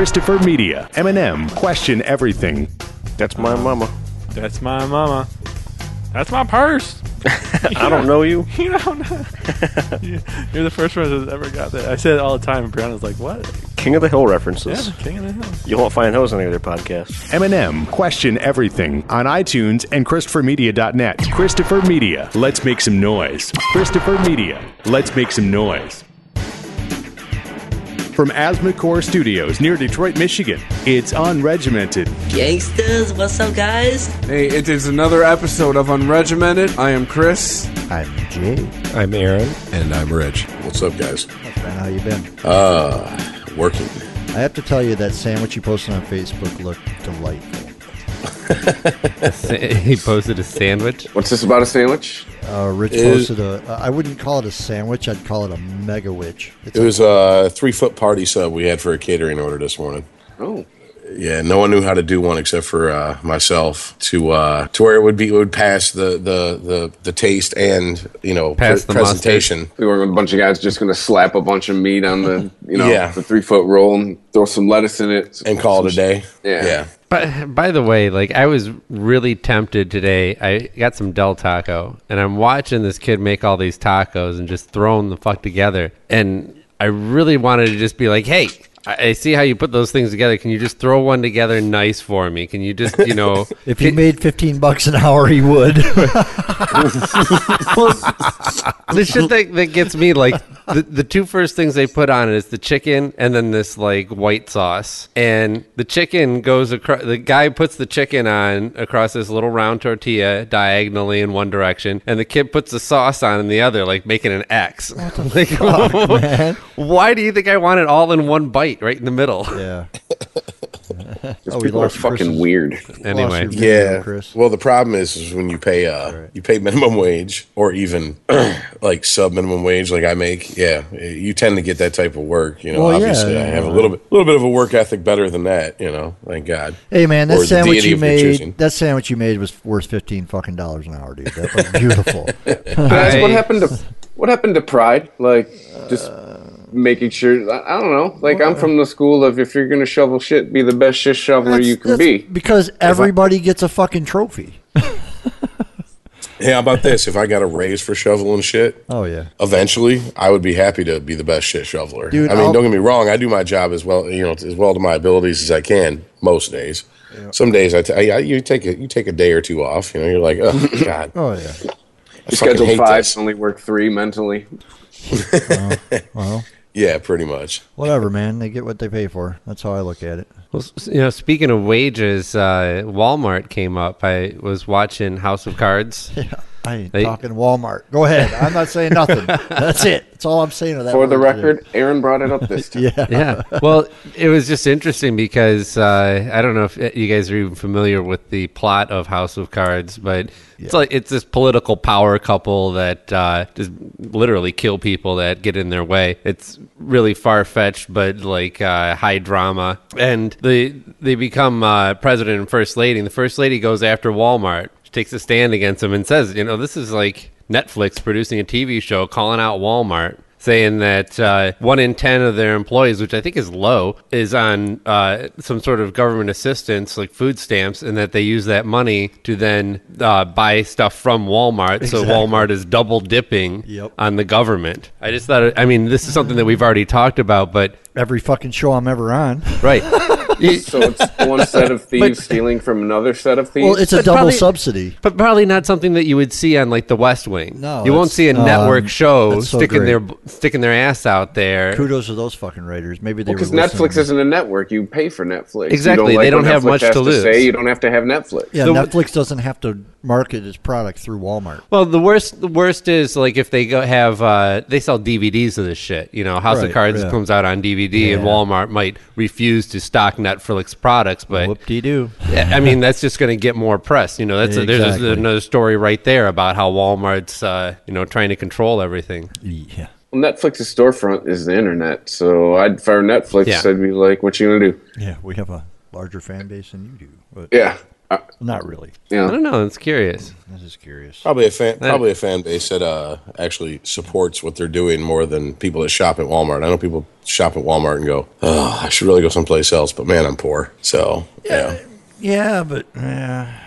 Christopher Media. Eminem, question everything. That's my mama. That's my mama. That's my purse. I don't know you. You don't know. You- You're the first one that's ever got that. I say it all the time, and Brianna's like, "What? King of the Hill Yeah, references. King of the Hill." You won't find those on any other podcast. Eminem, question everything on iTunes and ChristopherMedia.net. Christopher Media, let's make some noise. Christopher Media, let's make some noise. From Asthmacore Studios near Detroit, Michigan, it's Unregimented. Gangsters, what's up, guys? Hey, it is another episode of Unregimented. I am Chris. I'm Jay. I'm Aaron. And I'm Rich. What's up, guys? Man, how you been? Uh, working. I have to tell you that sandwich you posted on Facebook looked delightful. he posted a sandwich. What's this about a sandwich? Uh, Rich Is- posted a. I wouldn't call it a sandwich. I'd call it a mega witch. It's It was a three foot party sub we had for a catering order this morning. Oh, Yeah, no one knew how to do one except for uh, myself to uh, to where it would be it would pass the the the, the taste and you know Pass the presentation. we were with a bunch of guys just going to slap a bunch of meat on the you know Yeah. the three foot roll and throw some lettuce in it And call it a day. Yeah. yeah. But by the way, like I was really tempted today. I got some Del Taco, and I'm watching this kid make all these tacos and just throwing the fuck together. And I really wanted to just be like, "Hey, I, I see how you put those things together. Can you just throw one together nice for me? Can you just, you know, if he made 15 bucks an hour, he would. the shit that, that gets me like the, the two first things they put on it is the chicken and then this like white sauce and the chicken goes across the guy puts the chicken on across this little round tortilla diagonally in one direction and the kid puts the sauce on in the other like making an x like, man? why do you think i want it all in one bite right in the middle yeah. These Oh, people are fucking Chris's- weird. anyway video, Yeah. Chris. Well, the problem is, is when you pay uh you pay minimum wage or even like sub minimum wage like I make. Yeah, you tend to get that type of work. You know, Well, yeah, obviously I have a little bit little bit of a work ethic better than that. You know, thank God. Hey man, that Or sandwich you made. That sandwich you made was worth 15 fucking dollars an hour, dude. That was beautiful. Guys, what happened to what happened to pride? Like just making sure. I, I don't know. Like I'm from the school of if you're going to shovel shit, be the best shit shoveler you can be. because everybody gets a fucking trophy. Hey, how about this? If I got a raise for shoveling shit, Oh yeah. eventually I would be happy to be the best shit shoveler. Dude, I mean, I'll- don't get me wrong. I do my job as well, you know, as well to my abilities as I can most days. Some days I, t- I you take a you take a day or two off. You know, you're like, oh god, Oh yeah. I schedule five, this. only work three mentally. Well, Yeah, pretty much. whatever, man. They get what they pay for. That's how I look at it. Well, you know, speaking of wages, uh, Walmart came up. I was watching House of Cards. Yeah. I ain't They- talking Walmart. Go ahead. I'm not saying nothing. That's it. That's all I'm saying. That For the word today. record, Aaron brought it up this time. Yeah. yeah. Well, it was just interesting because uh, I don't know if you guys are even familiar with the plot of House of Cards, but it's like it's this political power couple that uh, just literally kill people that get in their way. It's really far fetched, but like uh, high drama, and they they become uh, president and first lady, and the first lady goes after Walmart, she takes a stand against them, and says, you know, this is like Netflix producing a TV show calling out Walmart saying that uh, one in ten of their employees, which I think is low, is on uh, some sort of government assistance like food stamps, and that they use that money to then uh, buy stuff from Walmart. So Walmart is double dipping Yep. on the government. I just thought, I mean, this is something that we've already talked about, but Every fucking show I'm ever on. right. You- So it's one set of thieves stealing from another set of thieves. Well, it's a But double probably- subsidy. But probably not something that you would see on like The West Wing. No, you won't see a no, network um, show so sticking great. their sticking their ass out there. Kudos to those fucking writers. Maybe they because were listening. Netflix isn't a network. You pay for Netflix. You Exactly. like They don't have Netflix much to lose. Say you don't have to have Netflix. Yeah, The- Netflix doesn't have to market its product through Walmart. Well, the worst the worst is like if they go have uh, they sell DVDs of this shit. You know, House Right, of Cards yeah. comes out on DVD, and Walmart might refuse to stock Netflix products. But Whoop de doo. I mean, that's just going to get more press. You know, that's a, there's Exactly. a, another story right there about how Walmart's uh, you know trying to control everything. Yeah. Well, Netflix's storefront is the internet. So I'd for Netflix, Yeah. I'd be like, "What you gonna do?" Yeah, we have a larger fan base than you do. But Yeah, Not really. You I don't know. It's curious. I'm just curious. Probably a fan, probably a fan base that uh, actually supports what they're doing more than people that shop at Walmart. I know people shop at Walmart and go, "Oh, I should really go someplace else," but man, I'm poor. So yeah, Yeah, but yeah, yeah.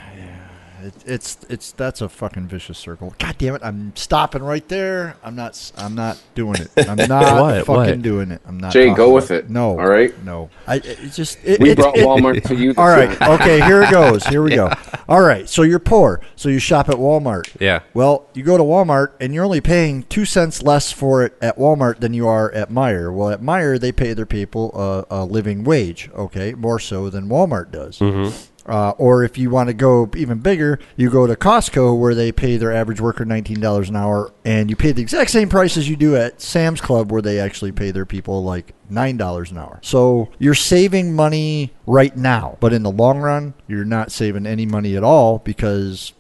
It, it's it's that's a fucking vicious circle. God damn it! I'm stopping right there. I'm not. s- I'm not doing it. I'm not What? fucking What? doing it. I'm not. Jay, go with it. No. All right? No. I. It just. It, we it- brought it- Walmart to you. All right. time. Okay. Here it goes. Here we go. All right. So you're poor. So you shop at Walmart. Yeah. Well, you go to Walmart and you're only paying two cents less for it at Walmart than you are at Meijer. Well, at Meijer they pay their people a, a living wage. Okay, more so than Walmart does. Mm-hmm. Uh, or if you want to go even bigger, you go to Costco where they pay their average worker nineteen dollars an hour, and you pay the exact same price as you do at Sam's Club where they actually pay their people like nine dollars an hour. So you're saving money right now, but in the long run, you're not saving any money at all because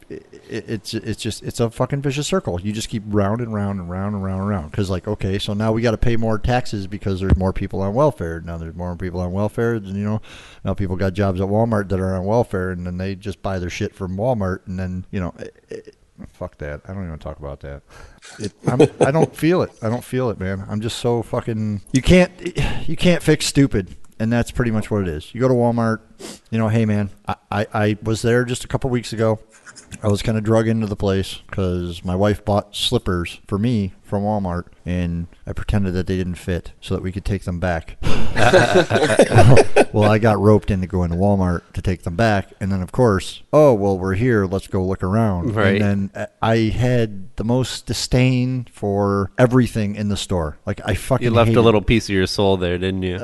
it, it's it's just it's a fucking vicious circle. You just keep round and round and round and round and round. Because like okay, so now we got to pay more taxes because there's more people on welfare. Now there's more people on welfare. And, you know, now people got jobs at Walmart that are on welfare, and then they just buy their shit from Walmart, and then you know. It, it, Fuck that! I don't even talk about that. It, I'm, I don't feel it. I don't feel it, man. I'm just so fucking. You can't. You can't fix stupid, and that's pretty much what it is. You go to Walmart. You know, hey man, I, I, I was there just a couple weeks ago. I was kind of drug into the place because my wife bought slippers for me from Walmart, and I pretended that they didn't fit so that we could take them back. well, I got roped into going to Walmart to take them back, and then of course, oh well, we're here. Let's go look around. Right. And then uh, I had the most disdain for everything in the store. Like I fucking You left a little piece of your soul there, didn't you?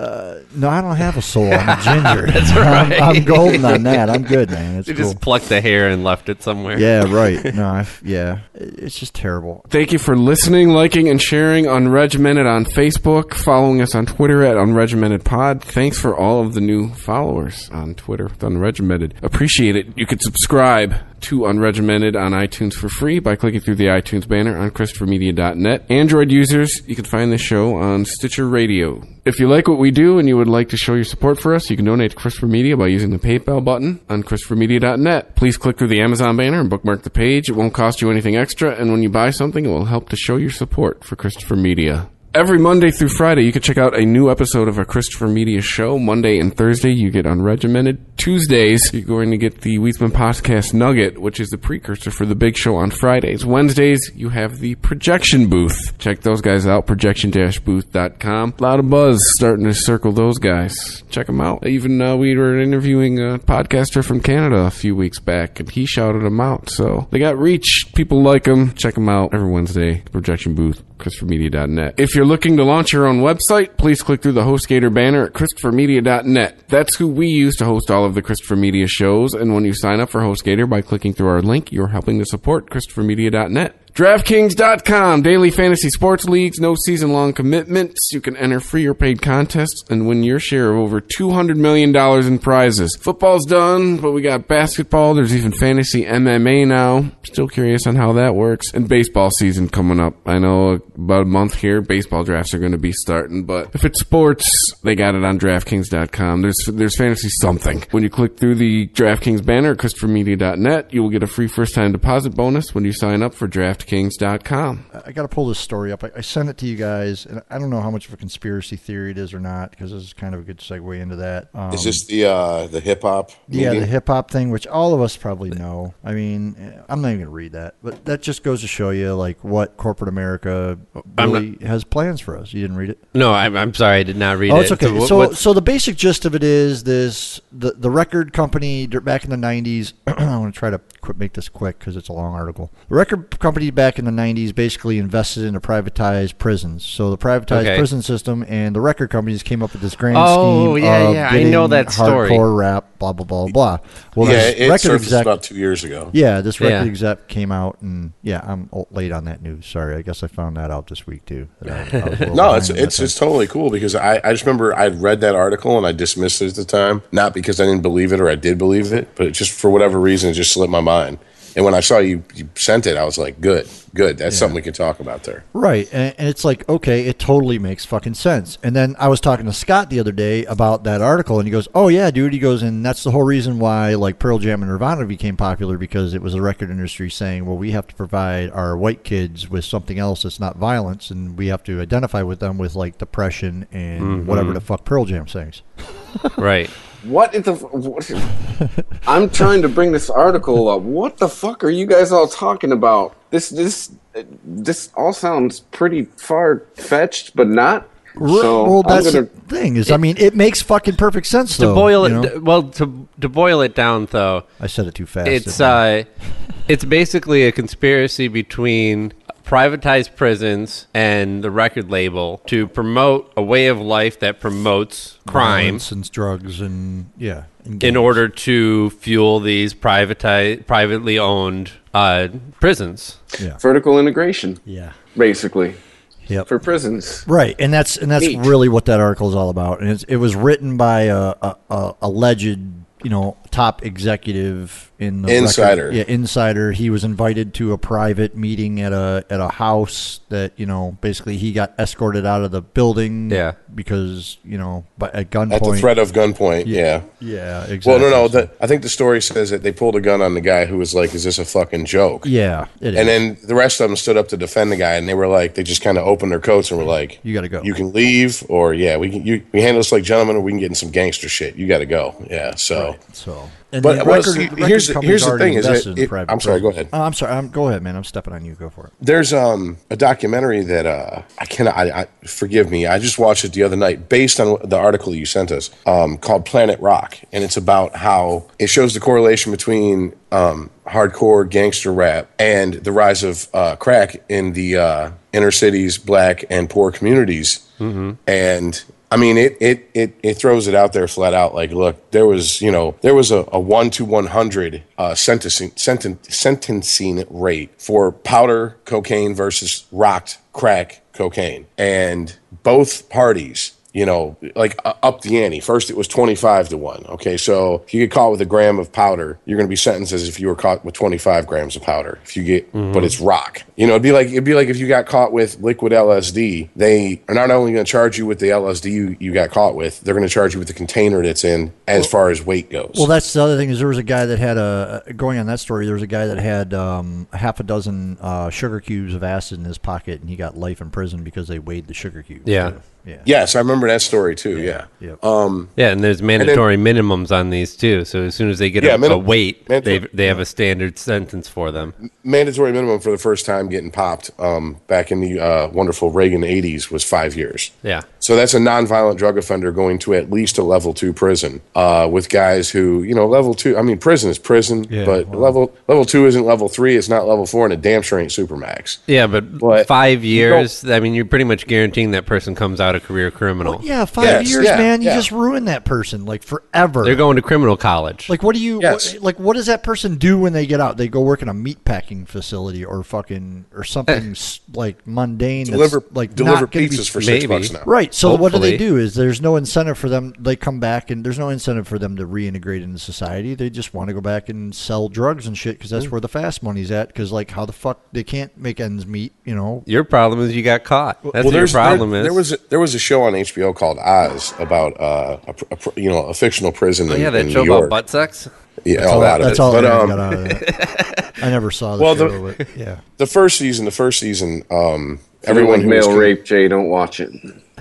No, I don't have a soul. I'm a ginger. That's right. I'm, I'm golden on that. I'm good, man. It's you cool. just plucked the hair and left it somewhere. Yeah, right. No, I've, yeah, it's just terrible. Thank you for listening, liking, and sharing Unregimented on Facebook, following us on Twitter at Unregimented Pod. Thanks for all of the new followers on Twitter with Unregimented. Appreciate it. You can subscribe to Unregimented on iTunes for free by clicking through the iTunes banner on ChristopherMedia.net. Android users, you can find the show on Stitcher Radio. If you like what we do and you would like to show your support for us, you can donate to Christopher Media by using the PayPal button on ChristopherMedia.net. Please click through the Amazon banner and bookmark the page. It won't cost you anything extra, and when you buy something, it will help to show your support for Christopher Media. Every Monday through Friday, you can check out a new episode of our Christopher Media show. Monday and Thursday, you get Unregimented. Tuesdays, you're going to get the Weedsman Podcast Nugget, which is the precursor for the big show on Fridays. Wednesdays, you have the Projection Booth. Check those guys out, projection-booth.com. A lot of buzz starting to circle those guys. Check them out. Even uh, we were interviewing a podcaster from Canada a few weeks back, and he shouted them out. So they got reach. People like them. Check them out every Wednesday. Projection Booth, ChristopherMedia.net. If you're looking to launch your own website, please click through the HostGator banner at ChristopherMedia.net. That's who we use to host all of the Christopher Media shows, and when you sign up for HostGator by clicking through our link, you're helping to support ChristopherMedia.net. DraftKings.com, daily fantasy sports leagues, no season long commitments. You can enter free or paid contests and win your share of over $200 million in prizes. Football's done, but we got basketball. There's even fantasy MMA now. Still curious on how that works. And baseball season coming up. I know about a month here, baseball drafts are going to be starting, but if it's sports, they got it on DraftKings.com. There's, there's fantasy something. When you click through the DraftKings banner at ChristopherMedia.net, you will get a free first time deposit bonus when you sign up for DraftKings.com. I got to pull this story up. I, I sent it to you guys, and I don't know how much of a conspiracy theory it is or not, because this is kind of a good segue into that. Um, is this the uh, the hip hop? yeah, the hip hop thing, which all of us probably know. I mean, I'm not even going to read that, but that just goes to show you like what corporate America I'm really has plans for us. You didn't read it? No, I'm, I'm sorry, I did not read Oh, it. Oh, it's okay. what- So, what's- so the basic gist of it is this: the the record company back in the '90s. I want to try to quit make this quick because it's a long article. The record company back in the '90s basically invested into privatized prisons. So the privatized Okay. prison system and the record companies came up with this grand scheme. Oh, scheme. yeah, of yeah, I know getting that story. Hardcore rap, blah blah blah blah. Well, yeah, this it record exec, about two years ago. yeah, this record Yeah. exec came out, and yeah, I'm late on that news. Sorry, I guess I found that out this week too. that I- I was No, it's it's it's totally cool because I, I just remember I'd read that article and I dismissed it at the time, not because I didn't believe it or I did believe it, but it just for whatever reason it just slipped my mind. And when I saw you, you sent it, I was like, good, good. That's something we can talk about there. Right. And, and it's like, okay, it totally makes fucking sense. And then I was talking to Scott the other day about that article, and he goes, oh, yeah, dude. He goes, and that's the whole reason why, like, Pearl Jam and Nirvana became popular because it was the record industry saying, well, we have to provide our white kids with something else that's not violence, and we have to identify with them with, like, depression and mm-hmm. whatever the fuck Pearl Jam sings. Right. What in the? What, I'm trying to bring this article up. What the fuck are you guys all talking about? This this this all sounds pretty far fetched, but not. So well, that's gonna. the thing is, I mean, it makes fucking perfect sense. To though, boil it, you know? d- well, to to boil it down though, I said it too fast. it's uh, it's basically a conspiracy between privatized prisons and the record label to promote a way of life that promotes crime Violence and drugs and yeah, and in gangs. order to fuel these privatized, privately owned uh, prisons. Yeah. vertical integration, Yeah. basically, Yep. for prisons. Right, and that's and that's Neat. really what that article is all about. And it's, it was written by a, a, a alleged, you know, top executive in the Insider. record- yeah, insider. He was invited to a private meeting at a at a house that you know, basically he got escorted out of the building. Yeah. because you know, but at gunpoint. At the threat of gunpoint, yeah. Yeah, Well, exactly. no, no. The, I think the story says that they pulled a gun on the guy who was like, "Is this a fucking joke?" yeah, it is. And then the rest of them stood up to defend the guy, and they were like, they just kind of opened their coats and were like, You gotta go. You can leave, or yeah, we can. You, we handle this like gentlemen, or we can get in some gangster shit. You got to go. Yeah. So, so. And But the record- see, record here's the- here's the thing is in it- I'm sorry, go ahead. Oh, I'm sorry. I'm, go ahead, man. I'm stepping on you. Go for it. there's um a documentary that uh I cannot. I, I forgive me. I just watched it the other night, based on the article you sent us, um, called Planet Rock, and it's about how it shows the correlation between um, hardcore gangster rap and the rise of uh, crack in the uh, inner cities, black and poor communities, and. I mean, it, it, it, it throws it out there flat out. Like, look, there was, you know, there was a, a one to 100 uh, sentencing, senten- sentencing rate for powder cocaine versus rocked crack cocaine. And both parties, you know, like uh, up the ante. First, it was 25 to 1. Okay. So if you get caught with a gram of powder, you're going to be sentenced as if you were caught with 25 grams of powder. If you get, but it's rock. You know, it'd be like, it'd be like if you got caught with liquid LSD, they are not only going to charge you with the LSD you, you got caught with, they're going to charge you with the container that's in as far as weight goes. Well, that's the other thing is there was a guy that had a going on that story. There was a guy that had um, half a dozen uh, sugar cubes of acid in his pocket, and he got life in prison because they weighed the sugar cubes. Yeah. Yeah, yes, I remember that story too. Yeah. Yep. Yeah, and there's mandatory minimums on these too. So as soon as they get Yeah, a, a weight, they they have a standard sentence for them. mandatory minimum for the first time getting popped um, back in the uh, wonderful Reagan 80s was five years. Yeah. So that's a nonviolent drug offender going to at least a level two prison uh, with guys who, you know, level two. I mean, prison is prison, Yeah, but well- level level two isn't level three. It's not level four, and it damn sure ain't supermax. Yeah, but, But five years. I mean, you're pretty much guaranteeing that person comes out a career criminal. yeah, five Yes, years, yeah, man. You yeah. just ruin that person like forever. They're going to criminal college. like, what do you Yes. what, like? What does that person do when they get out? They go work in a meat packing facility or fucking or something s like mundane. Deliver that's, like deliver not gonna be- pizzas for six Maybe. bucks now. Right. So what do they do? Is there's no incentive for them. They come back and there's no incentive for them to reintegrate into society. They just want to go back and sell drugs and shit because Mm. that's where the fast money's at. Because like, how the fuck they can't make ends meet? You know. your problem is you got caught. That's what your problem there, is. There was a, there was a show on HBO called Oz about uh, a, pr- a you know a fictional prison. oh, in, yeah, that in show New York. about butt sex. Yeah, That's all, all, out of that's it. all but I um, got out of that. I never saw the Well, the- show, but yeah. the first season, the first season, um, Everyone everyone who male con- rape, Jay. Don't watch it.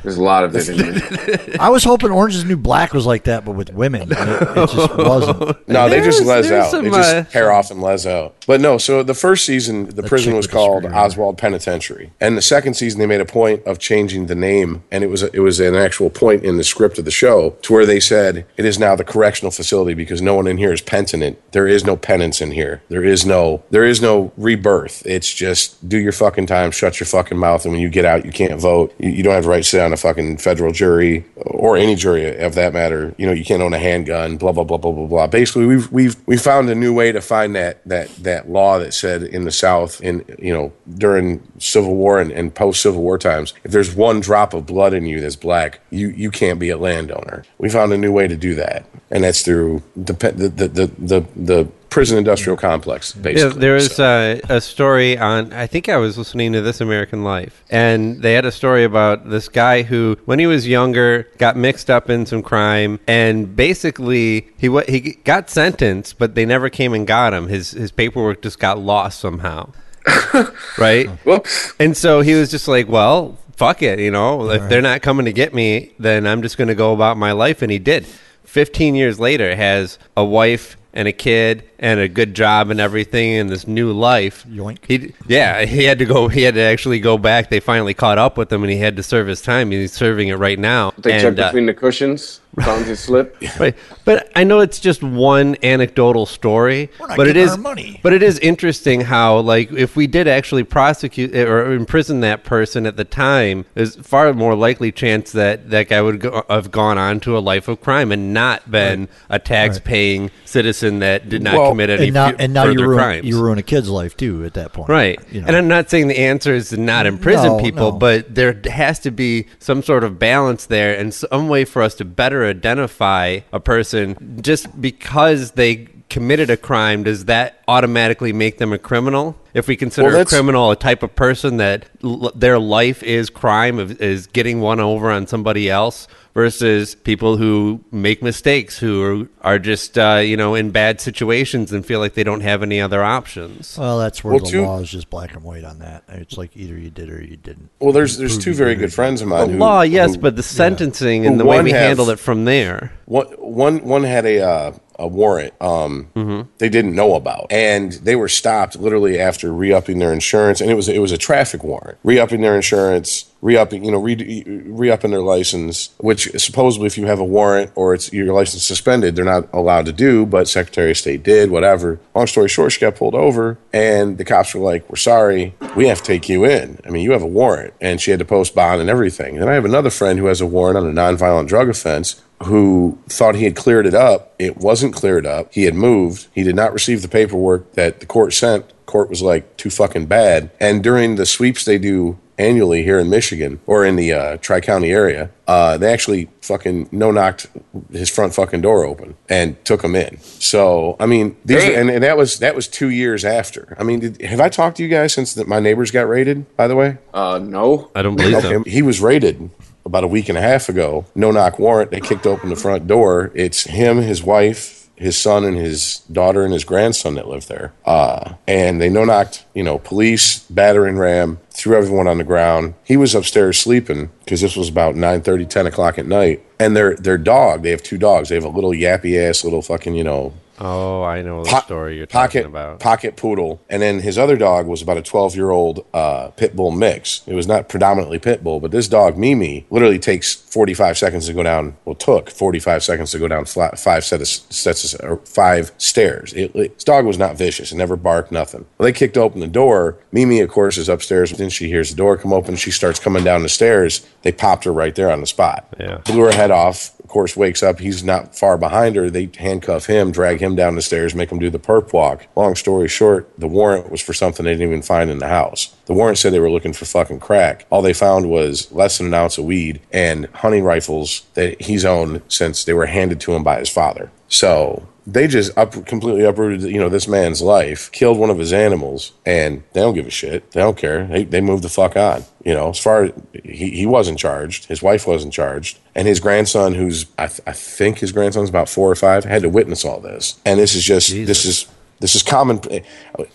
There's a lot of it in. I was hoping Orange is New Black was like that, but with women. It, it just wasn't. No, they just There's- les out. some, they just uh, hair off and les out. But no, so the first season, the, prison was called screwdriver. Oswald Penitentiary, and the second season they made a point of changing the name, and it was a, it was an actual point in the script of the show to where they said it is now the correctional facility because no one in here is penitent. There is no penance in here. There is no there is no rebirth. It's just do your fucking time, shut your fucking mouth, and when you get out, you can't vote. You, you don't have the right to sit on a fucking federal jury or any jury of that matter. You know, you can't own a handgun. Blah blah blah blah blah blah. Basically, we've we've we found a new way to find that that that law that said in the South, in you know during Civil War and, and post Civil War times, if there's one drop of blood in you that's black, you you can't be a landowner. We found a new way to do that, and that's through the the the the, the, the prison industrial complex, Yeah, basically. there was So- uh, a story on. I think I was listening to This American Life, and they had a story about this guy who, when he was younger, got mixed up in some crime, and basically he he got sentenced, but they never came and got him. His his paperwork just got lost somehow, right? Whoops. And so he was just like, well, fuck it, you know, if they're not coming to get me, then I'm just going to go about my life. And he did. 15 years later, has a wife and a kid and a good job and everything and this new life. Yoink. He, yeah, he had to go. He had to actually go back. They finally caught up with him, and he had to serve his time. He's serving it right now. They and, checked uh, between the cushions, found his slip. Right, but I know it's just one anecdotal story. We're not but it getting is, our money. but it is interesting how, like, if we did actually prosecute eh, or imprison that person at the time, there's far more likely chance that that guy would go, have gone on to a life of crime and not been a tax-paying citizen that did not Well, commit any and now, fu- and now you further ruin, crimes. you ruin a kid's life too at that point. Right. You know. And I'm not saying the answer is to not imprison No, people, no. but there has to be some sort of balance there and some way for us to better identify a person just because they committed a crime does that automatically make them a criminal? If we consider Well, a criminal a type of person that l- their life is crime of, is getting one over on somebody else versus people who make mistakes who are, are just uh, you know in bad situations and feel like they don't have any other options well, that's where Well, the too- law is just black and white on that. It's like either you did or you didn't. well, there's there's two very good friends of mine. The who, law, yes, who- but the sentencing and the way we have- handled it from there. One, one, one had a uh, a warrant um, Mm-hmm. they didn't know about, and they were stopped literally after re-upping their insurance, and it was it was a traffic warrant, re-upping their insurance, re-upping you know re- re-upping their license, which supposedly if you have a warrant or it's your license suspended, they're not allowed to do, but Secretary of State did, whatever. Long story short, she got pulled over, and the cops were like, "We're sorry, we have to take you in. I mean, you have a warrant," and she had to post bond and everything. And I have another friend who has a warrant on a nonviolent drug offense who thought he had cleared it up. It wasn't cleared up. He had moved. He did not receive the paperwork that the court sent. Court was like too fucking bad. And during the sweeps they do annually here in Michigan or in the uh, Tri County area, uh, they actually fucking no knocked his front fucking door open and took him in. So I mean, these Damn. and, and that was that was two years after. I mean, did, have I talked to you guys since that my neighbors got raided? By the way, Uh, no. I don't believe so. Okay, he was raided about a week and a half ago. No knock warrant. They kicked open the front door. It's him, his wife, his son, and his daughter and his grandson that live there. Uh, and they no knocked, you know, police, battering ram, threw everyone on the ground. He was upstairs sleeping because this was about 9 30, 10 o'clock at night. And their their dog, they have two dogs. They have a little yappy ass little fucking, you know, Oh, I know the po- story you're pocket, talking about. Pocket poodle. And then his other dog was about a 12 year old uh, pit bull mix. It was not predominantly pit bull, but this dog, Mimi, literally takes 45 seconds to go down, well, took 45 seconds to go down flat, five set of, sets of, or five stairs. It, it- this dog was not vicious. It never barked, nothing. Well, they kicked open the door. Mimi, of course, is upstairs. Then she hears the door come open. She starts coming down the stairs. They popped her right there on the spot. Yeah. Blew her head off. Course, wakes up. He's not far behind her. They handcuff him, drag him down the stairs, make him do the perp walk. Long story short, the warrant was for something they didn't even find in the house. The warrant said they were looking for fucking crack. All they found was less than an ounce of weed and hunting rifles that he's owned since they were handed to him by his father. So they just up, completely uprooted, you know, this man's life, killed one of his animals, and they don't give a shit. They don't care. They, they move the fuck on. You know, as far as he, he wasn't charged, his wife wasn't charged, and his grandson, who's I, th- I think his grandson's about four or five, had to witness all this. And this is just this is this is common.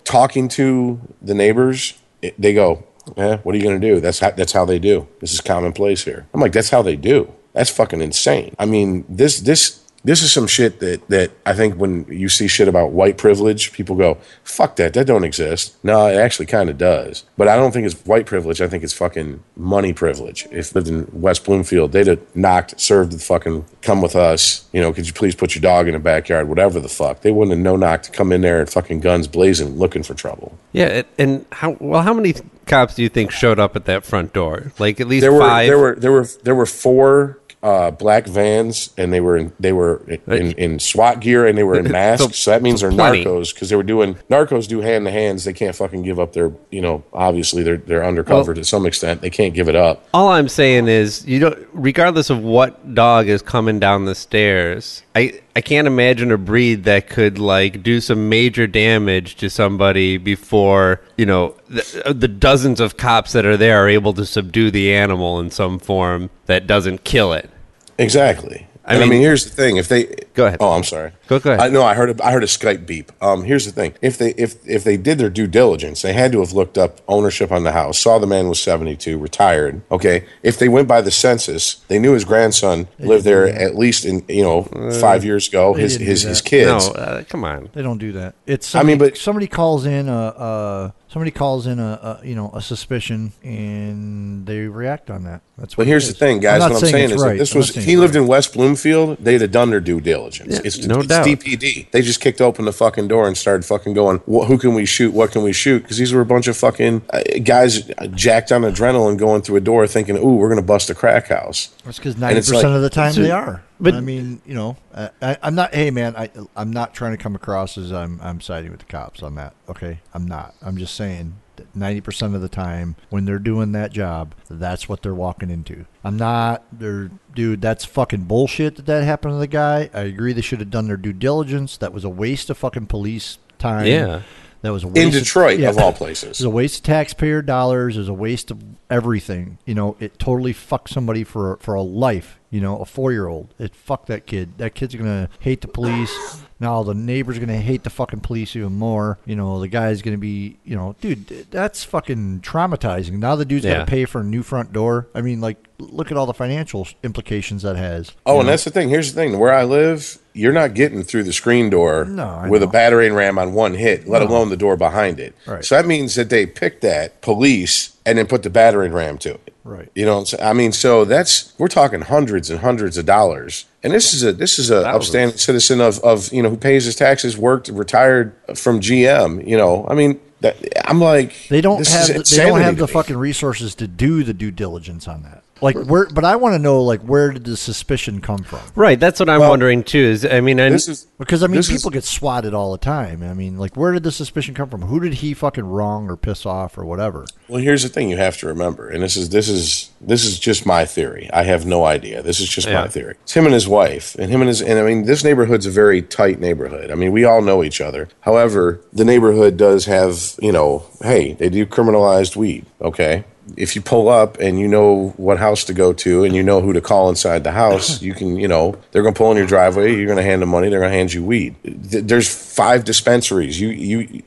Talking to the neighbors, it, they go, "Eh, what are you going to do? That's how, that's how they do. This is commonplace here." I'm like, "That's how they do." That's fucking insane. I mean, this this this is some shit that that I think when you see shit about white privilege, people go, "Fuck that, that don't exist." No, it actually kind of does. But I don't think it's white privilege. I think it's fucking money privilege. If lived in West Bloomfield, they'd have knocked, served the fucking, come with us. You know, could you please put your dog in the backyard? Whatever the fuck, they wouldn't have no knocked to come in there and fucking guns blazing, looking for trouble. Yeah, it- and how well? How many cops do you think showed up at that front door? Like at least there were five. there were there were there were four uh, black vans, and they were in, they were in, in SWAT gear, and they were in masks. so, that means they're plenty. narcos because they were doing narcos do hand to hands. They can't fucking give up their you know obviously they're they're undercover to some extent. They can't give it up. All I'm saying is, you don't. Regardless of what dog is coming down the stairs, I I can't imagine a breed that could like do some major damage to somebody before you know the, uh, the dozens of cops that are there are able to subdue the animal in some form that doesn't kill it. Exactly. I I mean, I mean, here's the thing. If they Go ahead. Oh, I'm sorry. Go- go ahead. I know. I heard. A, I heard a Skype beep. Um, here's the thing. If they if if they did their due diligence, they had to have looked up ownership on the house. Saw the man was 72, retired. Okay. If they went by the census, they knew his grandson lived there at least in you know five years ago. His didn't his do his that. kids. No, uh, come on. They don't do that. It's I mean, but- somebody calls in a, a somebody calls in a, a you know a suspicion and they react on that. That's what. But here's it the is. thing, guys. I'm what I'm saying it's is, right. that this I'm not was saying he it's lived right. in West Bloomfield, they'd have done their due diligence. Yeah, it's, no it's doubt. DPD. They just kicked open the fucking door and started fucking going. Who can we shoot? What can we shoot? Because these were a bunch of fucking uh, guys uh, jacked on adrenaline going through a door, thinking, "Ooh, we're gonna bust a crack house." That's because 90% like- of the time they are. but- But I mean, you know, I, I, I'm not. Hey, man, I I'm not trying to come across as I'm I'm siding with the cops on that. Okay, I'm not. I'm just saying that ninety percent of the time when they're doing that job, that's what they're walking into. I'm not. They're dude. That's fucking bullshit that that happened to the guy. I agree. They should have done their due diligence. That was a waste of fucking police time. Yeah. That was a waste In of- Detroit, yeah. of all places. It places. was a waste of taxpayer dollars. It was a waste of everything. You know, it totally fucked somebody for for a life. You know, a four year old. It fucked that kid. That kid's gonna hate the police. Now the neighbor's gonna hate the fucking police even more. You know, the guy's gonna be. You know, dude, that's fucking traumatizing. Now the dude's Yeah. gotta pay for a new front door. I mean, like, look at all the financial implications that has. Oh, and know? that's the thing. Here's the thing. Where I live, you're not getting through the screen door No, I with a battering ram on one hit, let No. alone the door behind it. Right. So that means that they picked that police and then put the battering ram to it. Right. You know? I mean, so that's we're talking hundreds and hundreds of dollars. And this is a this is a Thousands. upstanding citizen of of you know who pays his taxes, worked, retired from GM. You know, I mean, that, I'm like They don't have the, they don't have the me. fucking resources to do the due diligence on that. Like where, but I want to know like where did the suspicion come from? Right, that's what I'm Well, wondering too. Is I mean, I, This is Because I mean, This is- people get swatted all the time. I mean, like where did the suspicion come from? Who did he fucking wrong or piss off or whatever? Well, here's the thing you have to remember, and this is this is this is just my theory. I have no idea. This is just Yeah. my theory. It's him and his wife, and him and his and I mean this neighborhood's a very tight neighborhood. I mean we all know each other. However, the neighborhood does have you know, hey, they do criminalized weed. Okay, if you pull up and you know what house to go to and you know who to call inside the house, you can, you know, they're going to pull in your driveway. You're going to hand them money. They're going to hand you weed. There's five dispensaries. You, you,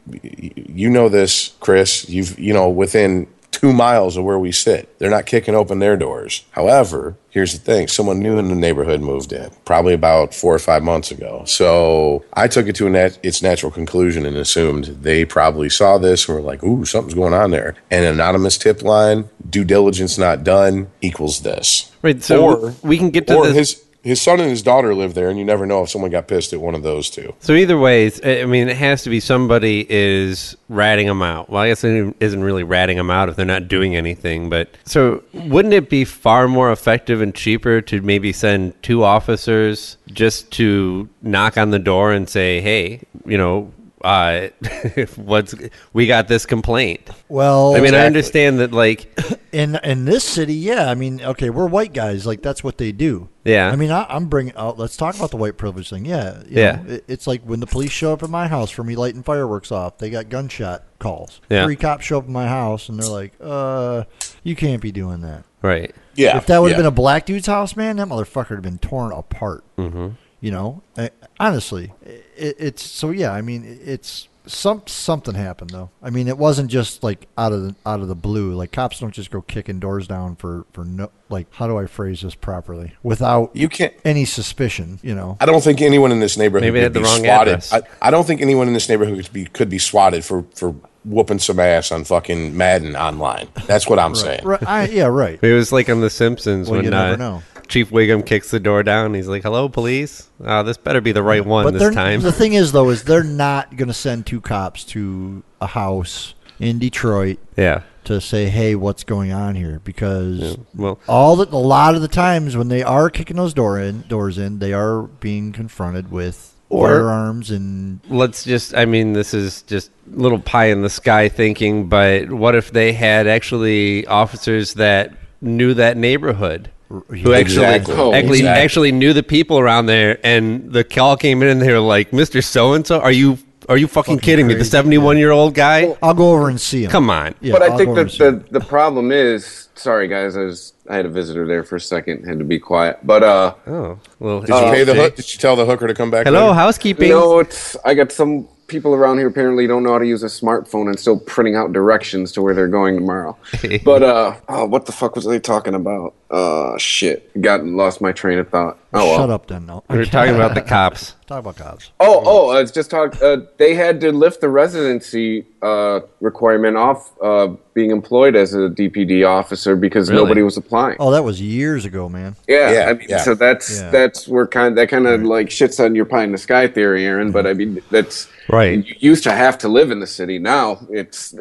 you know this, Chris. You've, you know, within two miles of where we sit. They're not kicking open their doors. However, here's the thing someone new in the neighborhood moved in, probably about four or five months ago. So I took it to a nat- its natural conclusion and assumed they probably saw this and were like, ooh, something's going on there. An anonymous tip line, due diligence not done equals this. right. So or- we can get to Or this. his. His son and his daughter live there, and you never know if someone got pissed at one of those two. So either way, I mean, it has to be somebody is ratting them out. Well, I guess it isn't really ratting them out if they're not doing anything. But so wouldn't it be far more effective and cheaper to maybe send two officers just to knock on the door and say, "Hey, you know." Uh, what's we got this complaint? Well, I mean, I understand that, like, in in this city, yeah. I mean, okay, we're white guys. Like that's what they do. Yeah. I mean, I, I'm bringing out. Let's talk about the white privilege thing. Yeah. you Yeah. know, it, it's like when the police show up at my house for me lighting fireworks off. They got gunshot calls. Yeah. Three cops show up at my house and they're like, "Uh, you can't be doing that." right? Yeah. If that would have yeah. been a black dude's house, man, that motherfucker would have been torn apart. Mm-hmm. You know, I, honestly, it, it's so. Yeah, I mean, it's some something happened though. I mean, it wasn't just like out of the out of the blue. Like cops don't just go kicking doors down for for no. Like, how do I phrase this properly without You can't. any suspicion? You know, I don't think anyone in this neighborhood Maybe they could had the wrong swatted. address. I, I don't think anyone in this neighborhood could be could be swatted for for whooping some ass on fucking Madden online. That's what I'm saying. right? I, yeah, right. It was like on The Simpsons Well, when you never uh, know. Chief Wiggum kicks the door down. He's like, "Hello, police. Uh, this better be the right one But this time." the thing is, though, is they're not going to send two cops to a house in Detroit yeah. to say, "Hey, what's going on here?" Because Well, all the, a lot of the times when they are kicking those door in, doors in, they are being confronted with Or- firearms and let's just. I mean, this is just little pie in the sky thinking. But what if they had actually officers that knew that neighborhood? Who actually Exactly. Oh, actually, exactly. actually knew the people around there, and the call came in, and they were like, "Mr. So and So, are you are you fucking, kidding me? The seventy one year old guy? I'll go over and see him. Come on." Yeah, but I I'll think go over and that the, the problem is, sorry guys, I was I had a visitor there for a second, had to be quiet. But uh, Oh, well. Did you pay the hook? Did you tell the hooker to come back? Hello, later? housekeeping. no, it's I got some people around here apparently don't know how to use a smartphone and still printing out directions to where they're going tomorrow. but uh, oh, what the fuck was they talking about? Uh, shit, got lost my train of thought. Oh, well. Shut up then. No. We were talking about the cops. Talk about cops. Oh, oh, I was just talking. Uh, they had to lift the residency uh, requirement off uh, being employed as a DPD officer because Really? nobody was applying. Oh, that was years ago, man. Yeah, Yeah, I mean, yeah. so that's Yeah. that's where kind that kind of like shits on your pie in the sky theory, Aaron. But I mean, that's Right. You used to have to live in the city. Now it's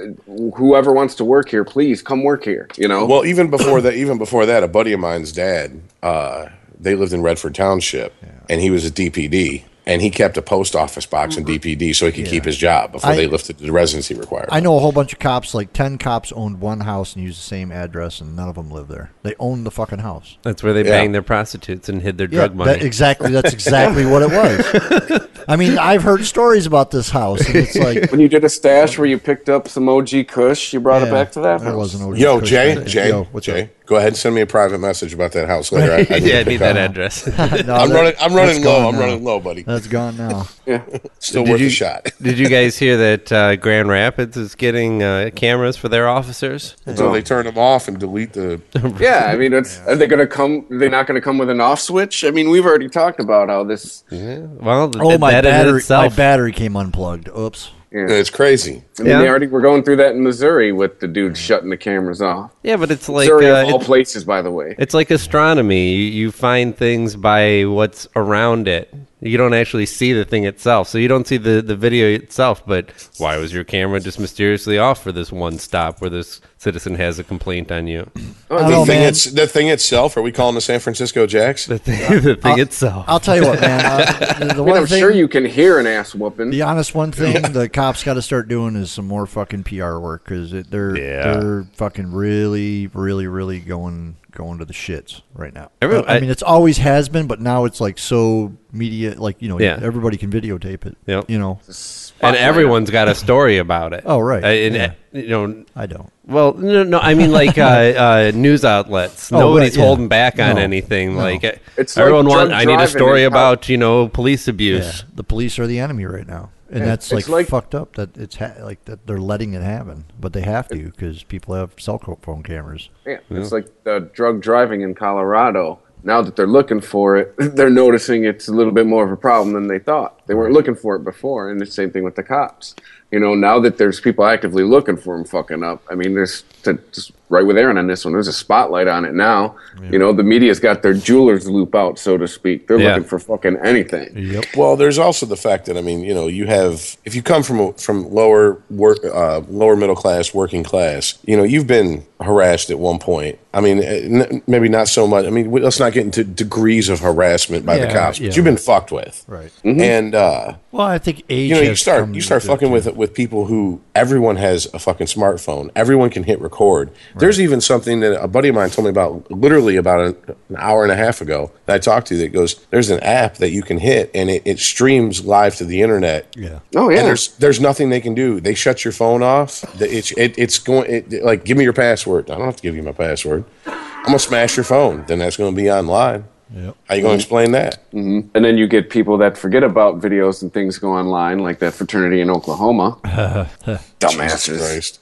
whoever wants to work here, please come work here. You know. Well, even before that, even before that, a buddy of mine's dad, uh, they lived in Redford Township, and he was a DPD, and he kept a post office box in mm-hmm. DPD so he could keep his job before I- they lifted the residency requirement. I know a whole bunch of cops. Like ten cops owned one house and used the same address, and none of them live there. They owned the fucking house. That's where they Yeah. banged their prostitutes and hid their Yeah, drug money. that, exactly. That's exactly what it was. I mean, I've heard stories about this house, and it's like when you did a stash where you picked up some OG Kush, you brought it back to that. There house. wasn't OG Yo, Kush Jay. Jay, Yo, what's Jay, up? Go ahead and send me a private message about that house later. I, I need yeah, I need that up. address. No, I'm that- running. I'm running low. I'm now. running low, buddy. That's gone now. yeah. Still Did worth you- a shot. Did you guys hear that uh, Grand Rapids is getting uh, cameras for their officers? Until they turn them off and delete the. Yeah, I mean, it's, are they going to come? They're not going to come with an off switch. I mean, we've already talked about how this. Well, Oh, my that in battery! My battery came unplugged. Oops. Yeah. It's crazy. I mean, Yeah. they already were going through that in Missouri with the dude shutting the cameras off. yeah, but it's like Missouri uh, of all places, by the way. it's like astronomy. You, you find things by what's around it. You don't actually see the thing itself, so you don't see the, the video itself. But why was your camera just mysteriously off for this one stop where this citizen has a complaint on you? Oh, The know, thing, man. it's, the thing itself. Are we calling the San Francisco Jacks? The thing, the thing itself. I'll tell you what, man. Uh, the, the I mean, one I'm thing, sure you can hear an ass whooping. The honest one thing the cops got to start doing is some more fucking PR work because they're Yeah. they're fucking really, really, really going going to the shits right now. Every- I, I I- mean, it's always has been, but now it's like so media, like you know, Yeah. everybody can videotape it. Yep. You know, and everyone's got a story about it. Oh, right. Uh, and, Yeah. uh, you know, I don't. Well, no, no. I mean, like uh, uh, news outlets. Oh, Nobody's right, yeah. holding back on No, anything. no. Like uh, It's like everyone wants. I need a story and about you know police abuse. Yeah, the police are the enemy right now, and Yeah, that's it's like, like- fucked up. That it's ha- like that they're letting it happen, but they have to because people have cell phone cameras. Yeah, it's like the drug driving in Colorado. Now that they're looking for it, they're noticing it's a little bit more of a problem than they thought. They weren't looking for it before, and it's the same thing with the cops. You know, now that there's people actively looking for them fucking up, I mean, there's to, just right with Aaron on this one. There's a spotlight on it now. You know, the media's got their jeweler's loupe out, so to speak. They're Yeah. looking for fucking anything. Yep. Well, there's also the fact that I mean, you know, you have if you come from from lower work, uh, lower middle class, working class, you know, you've been harassed at one point. I mean, uh, n- maybe not so much. I mean, let's not get into degrees of harassment by the Yeah, cops, yeah. but you've been fucked with, Right. and uh, Well, I think age. you know, you start you start fucking with with people who everyone has a fucking smartphone. Everyone can hit record. There's even something that a buddy of mine told me about, literally about a, an hour and a half ago. That I talked to that goes, there's an app that you can hit and it, it streams live to the internet. Yeah. Oh yeah, And there's there's nothing they can do. They shut your phone off. It's it, it's going it, like give me your password. I don't have to give you my password. I'm gonna smash your phone. Then that's gonna be online. Yep. How you gonna explain that? Mm-hmm. and then you get people that forget about videos and things go online, like that fraternity in Oklahoma. Dumbasses. Christ.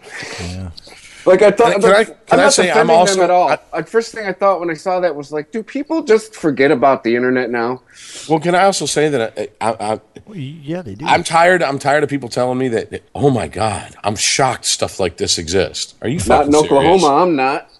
Like I thought, Can I- can I'm I not say I'm defending also- them at all. I- first thing I thought when I saw that was like, do people just forget about the internet now? Well, can I also say that I, I, I, Well, yeah, they do. I'm tired. I'm tired of people telling me that, that, Oh my God, I'm shocked stuff like this exists. Are you Not fucking in Oklahoma. serious? I'm not.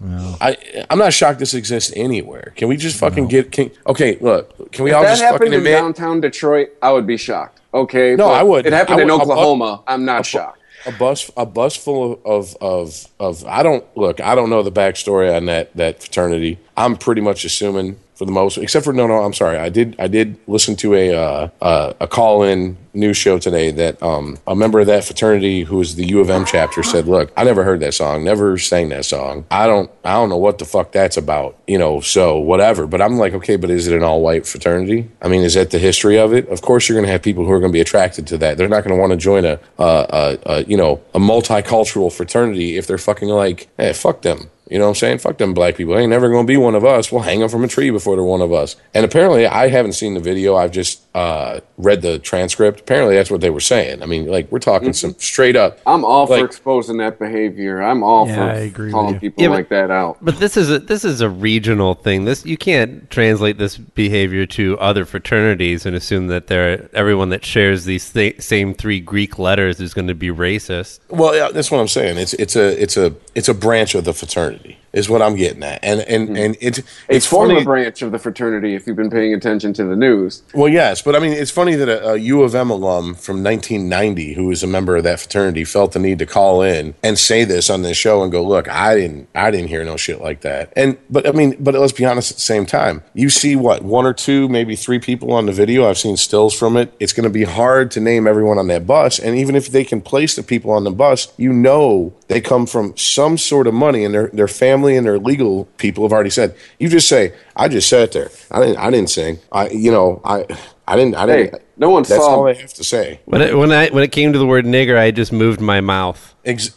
I I'm not shocked this exists anywhere. Can we just fucking get? Can, okay, look. Can we If all that just fucking happened in admit? downtown Detroit, I would be shocked. Okay, No, but I would. It happened I in would- a Oklahoma. I'm not shocked. A bus a bus full of, of of of I don't look I don't know the backstory on that that fraternity. I'm pretty much assuming for the most, except for no, no. I'm sorry. I did I did listen to a uh, uh, a call in news show today that um, a member of that fraternity who is the U of M chapter said, "Look, I never heard that song, never sang that song. I don't I don't know what the fuck that's about, you know. So whatever." But I'm like, okay, but is it an all white fraternity? I mean, is that the history of it? Of course, you're going to have people who are going to be attracted to that. They're not going to want to join a, uh, a you know a multicultural fraternity if they're fucking like, hey, fuck them. You know what I'm saying? Fuck them black people. They ain't never going to be one of us. We'll hang them from a tree before they're one of us. And apparently, I haven't seen the video. I've just uh, read the transcript. Apparently, that's what they were saying. I mean, like, we're talking some straight up. I'm all for exposing that behavior. I'm all Yeah, for I agree calling people Yeah, but- like that out. But this is a this is a regional thing. This you can't translate this behavior to other fraternities and assume that they're everyone that shares these th- same three Greek letters is going to be racist. Well, yeah, that's what I'm saying. It's it's a it's a it's a branch of the fraternity. Is what I'm getting at, and and hmm. and it's A it's former funny. branch of the fraternity, if you've been paying attention to the news. Well, yes, but I mean, it's funny that a, a U of M alum from 1990, who was a member of that fraternity, felt the need to call in and say this on this show and go, "Look, I didn't, I didn't hear no shit like that." And but I mean, but let's be honest. At the same time, you see what one or two, maybe three people on the video. I've seen stills from it. It's going to be hard to name everyone on that bus, and even if they can place the people on the bus, you know they come from some sort of money, and their their family and their legal people have already said. You just say, "I just sat there. I didn't, I didn't sing. I, you know, I." I didn't. I didn't. Hey, no one That's saw- all I have to say. When it, when I when it came to the word nigger, I just moved my mouth. Ex-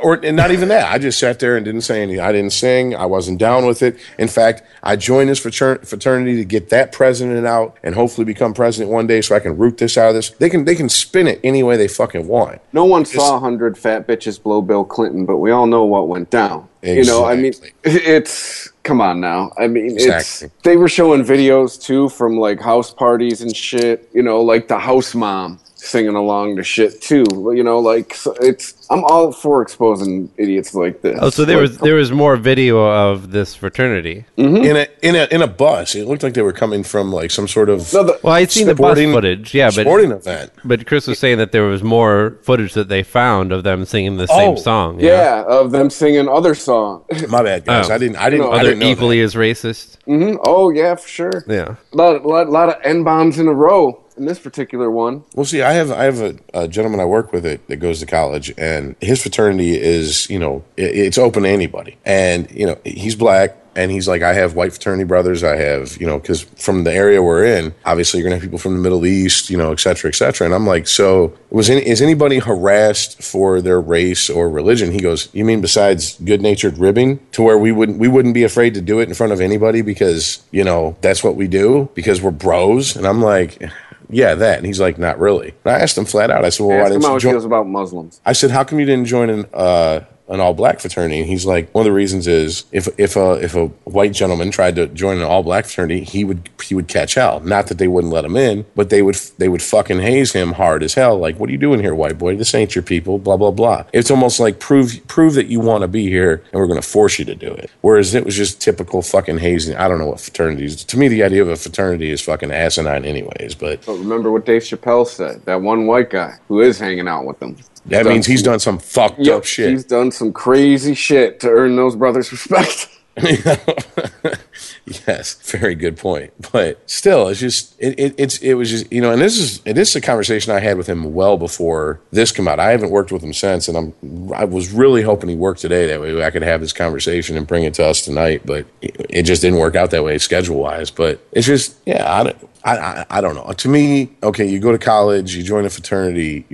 or and not even that. I just sat there and didn't say anything. I didn't sing. I wasn't down with it. In fact, I joined this frater- fraternity to get that president out and hopefully become president one day, so I can root this out of this. They can they can spin it any way they fucking want. No one saw a hundred fat bitches blow Bill Clinton, but we all know what went down. You know, I mean, it's come on now. I mean, Exactly. it's they were showing videos too from like house parties and shit. You know, like the house mom singing along to shit too. You know, like so it's. I'm all for exposing idiots like this. Oh, so there Like, was there was more video of this fraternity. In a in a in a bus, it looked like they were coming from like some sort of No, the- Well, I'd seen the bus footage, yeah, but sporting event. but Chris was saying that there was more footage that they found of them singing the same Oh, song. yeah, of them singing other songs. My bad, guys. Oh. I didn't. I didn't. No, I didn't equally that. as racist? Mm hmm Oh yeah, for sure. Yeah. lot, lot, lot of n bombs in a row in this particular one. Well, see, I have I have a, a gentleman I work with that, that goes to college, and his fraternity is you know it, it's open to anybody, and you know he's black, and he's like I have white fraternity brothers, I have you know because from the area we're in, obviously you're gonna have people from the Middle East, you know, et cetera, et cetera, and I'm like, so was any, is anybody harassed for their race or religion? He goes, you mean besides good natured ribbing, to where we wouldn't we wouldn't be afraid to do it in front of anybody because you know that's what we do because we're bros, and I'm like. Yeah, that. And he's like, not really. And I asked him flat out. I said, well, why him didn't how you he join? feels about Muslims. I said, how come you didn't join an uh, an all black fraternity? And he's like, one of the reasons is if if a if a white gentleman tried to join an all black fraternity, he would he would catch hell. Not that they wouldn't let him in, but they would they would fucking haze him hard as hell. Like, what are you doing here, white boy? This ain't your people. Blah blah blah. It's almost like prove prove that you want to be here, and we're going to force you to do it. Whereas it was just typical fucking hazing. I don't know what fraternities. To me, the idea of a fraternity is fucking asinine, anyways. But But remember what Dave Chappelle said. That one white guy who is hanging out with them. That means he's done some fucked Yep, up shit. He's done some crazy shit to earn those brothers' respect. yes, very good point. But still, it's just it, it, it's it was just you know, and this is this is a conversation I had with him well before this came out. I haven't worked with him since, and I'm I was really hoping he worked today. That way I could have this conversation and bring it to us tonight. But it, it just didn't work out that way schedule wise. But it's just yeah, I don't. I, I, I don't know. To me, okay, you go to college, you join a fraternity.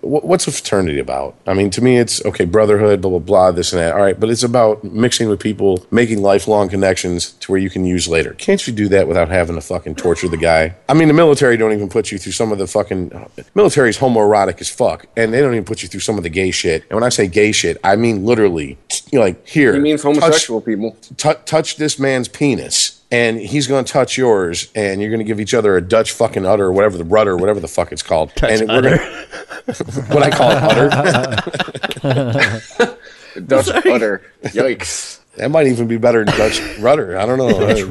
What's a fraternity about? I mean, to me, it's okay, brotherhood, blah blah blah, this and that. All right, but it's about mixing with people, making lifelong connections to where you can use later. Can't you do that without having to fucking torture the guy? I mean, the military don't even put you through some of the fucking military's homoerotic as fuck, and they don't even put you through some of the gay shit. And when I say gay shit, I mean literally, you know, like here, He means touch- homosexual people. tou- touch this man's penis and he's going to touch yours and you're going to give each other a Dutch fucking udder or whatever the rudder, whatever the fuck it's called. and we're what I call it udder. Dutch udder. Yikes. That might even be better than Dutch rudder. I don't know.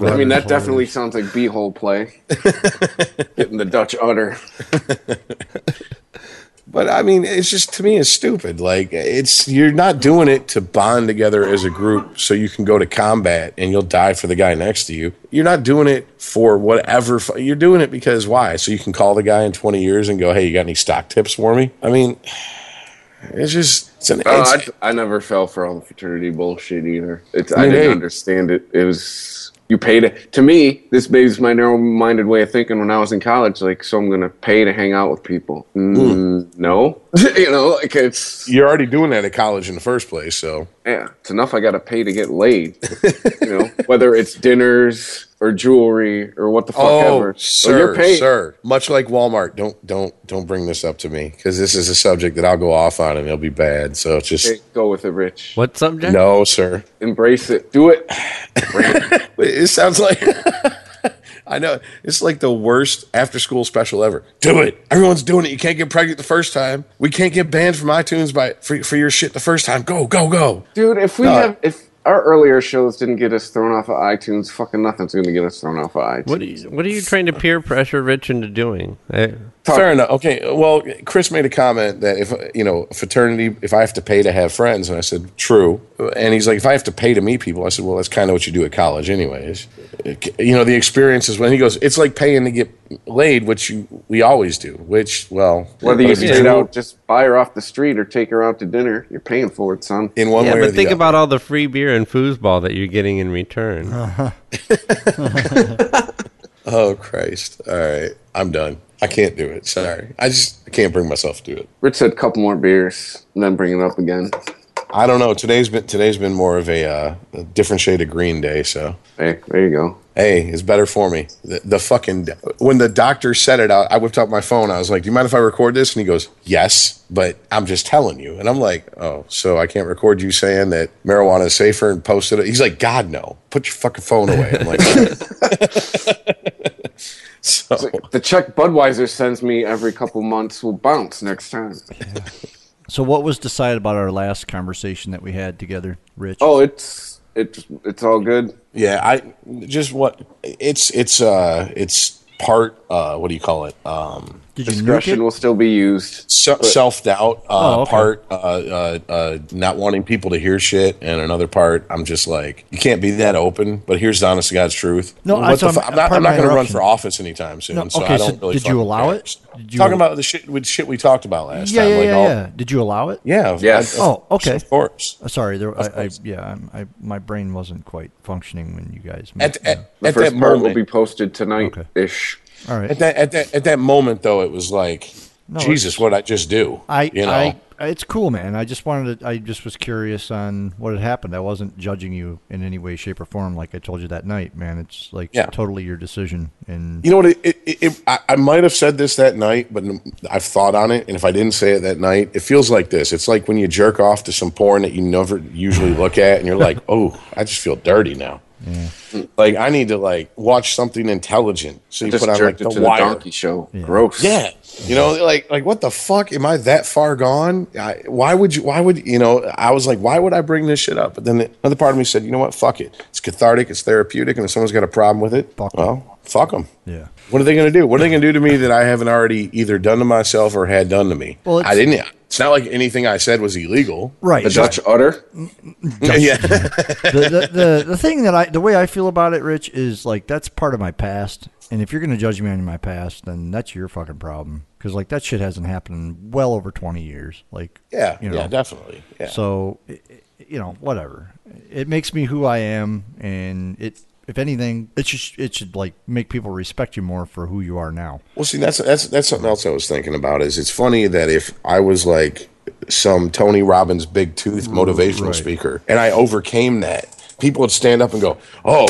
I mean, that definitely sounds like beehole play. Getting the Dutch udder. But I mean, it's just to me, it's stupid. Like it's you're not doing it to bond together as a group so you can go to combat and you'll die for the guy next to you. You're not doing it for whatever. fu- You're doing it because why? So you can call the guy in 20 years and go, "Hey, you got any stock tips for me?" I mean, it's just it's an. Oh, it's- I, I never fell for all the fraternity bullshit either. It's I I, didn't hey. understand it. It was you paid it to me. This is my narrow-minded way of thinking. When I was in college, like, so I'm gonna pay to hang out with people. Mm, No, you know, like it's you're already doing that at college in the first place, so yeah, it's enough. I got to pay to get laid. you know, whether it's dinners or jewelry or what the fuck Oh, ever. sir, Well, you're paying. sir. Much like Walmart, don't don't don't bring this up to me because this is a subject that I'll go off on and it'll be bad. So just Okay, go with it, Rich. What subject? no, sir. Embrace it. Do it. It sounds like I know it's like the worst after school special ever. Do it. Everyone's doing it. You can't get pregnant the first time. We can't get banned from iTunes by for, for your shit the first time. Go go go. Dude, if we No. have if our earlier shows didn't get us thrown off of iTunes, fucking nothing's gonna get us thrown off of iTunes. What are you, what are you trying to peer pressure Rich into doing? I, Fair enough. Okay. Well, Chris made a comment that if you know fraternity, if I have to pay to have friends, and I said true, and he's like, if I have to pay to meet people, I said, well, that's kind of what you do at college, anyways. You know, the experience is when he goes, it's like paying to get laid, which you, we always do. Which, well, Whether you but straight out just buy her off the street or take her out to dinner, you're paying for it, son. in one yeah, way or but the think other. about all the free beer and foosball that you're getting in return. Oh Christ! All right, I'm done. I can't do it. Sorry, I just I can't bring myself to do it. Rich said a couple more beers and then bring it up again. I don't know. Today's been today's been more of a, uh, a different shade of green day. So Hey, there you go. hey, it's better for me. The, the fucking when the doctor said it, I, I whipped out my phone. I was like, "Do you mind if I record this?" And he goes, "Yes, but I'm just telling you." And I'm like, "Oh, so I can't record you saying that marijuana is safer and posted it?" He's like, "God no, put your fucking phone away." I'm like, so The check Budweiser sends me every couple months will bounce next time. So, what was decided about our last conversation that we had together, Rich? Oh, it's it's it's all good. yeah, I just what it's it's uh it's part uh what do you call it um Did Discretion will still be used. self doubt uh, Oh, okay. part uh, uh, uh, not wanting people to hear shit and another part I'm just like you can't be that open but here's the honest to God's truth No, What so the I'm, I'm not, I'm not going to run for office anytime soon No, so okay, I so don't really did you allow care. it? Did you- talking about the shit with shit we talked about last yeah, time yeah, like yeah, all- yeah. Did you allow it? yeah Yes. I- Oh, okay. of course Uh, sorry, there, I, I, yeah, I'm, I, my brain wasn't quite functioning when you guys. at, yeah. at, The first that part moment will be posted tonight ish. All right. at that, at that at that moment though it was like No, Jesus what I just do I, you know I, it's cool, man. I just wanted to. I just was curious on what had happened. I wasn't judging you in any way, shape, or form. Like I told you that night, man. It's like Yeah. totally your decision. And You know what? It, it, it, I, I might have said this that night, but I've thought on it. And if I didn't say it that night, it feels like this. It's like when you jerk off to some porn that you never usually look at, and you're like, "Oh, I just feel dirty now." Like I need to like watch something intelligent. So you put on like the it to the donkey show. Gross. Yeah, you know, like like what the fuck? Am I that far gone? I, why would you? Why would you know? I was like, why would I bring this shit up? But then another part of me said, you know what? Fuck it. It's cathartic. It's therapeutic. And if someone's got a problem with it, Fuck 'em. well, fuck them. yeah, What are they going to do? What are they going to do to me that I haven't already either done to myself or had done to me? Well, I didn't. It's not like anything I said was illegal. right. The Dutch udder. yeah. the, the, the the thing that I the way I feel about it, Rich, is like that's part of my past. And if you're gonna judge me on my past, then that's your fucking problem. Because like that shit hasn't happened in well over twenty years. Like Yeah. you know. yeah. Definitely. Yeah. So, i- i- you know, whatever. It makes me who I am, and it, if anything, it should it should like make people respect you more for who you are now. Well, see, that's that's that's something else I was thinking about. Is it's funny that if I was like some Tony Robbins big tooth motivational right. speaker, and I overcame that, people would stand up and go, "Oh,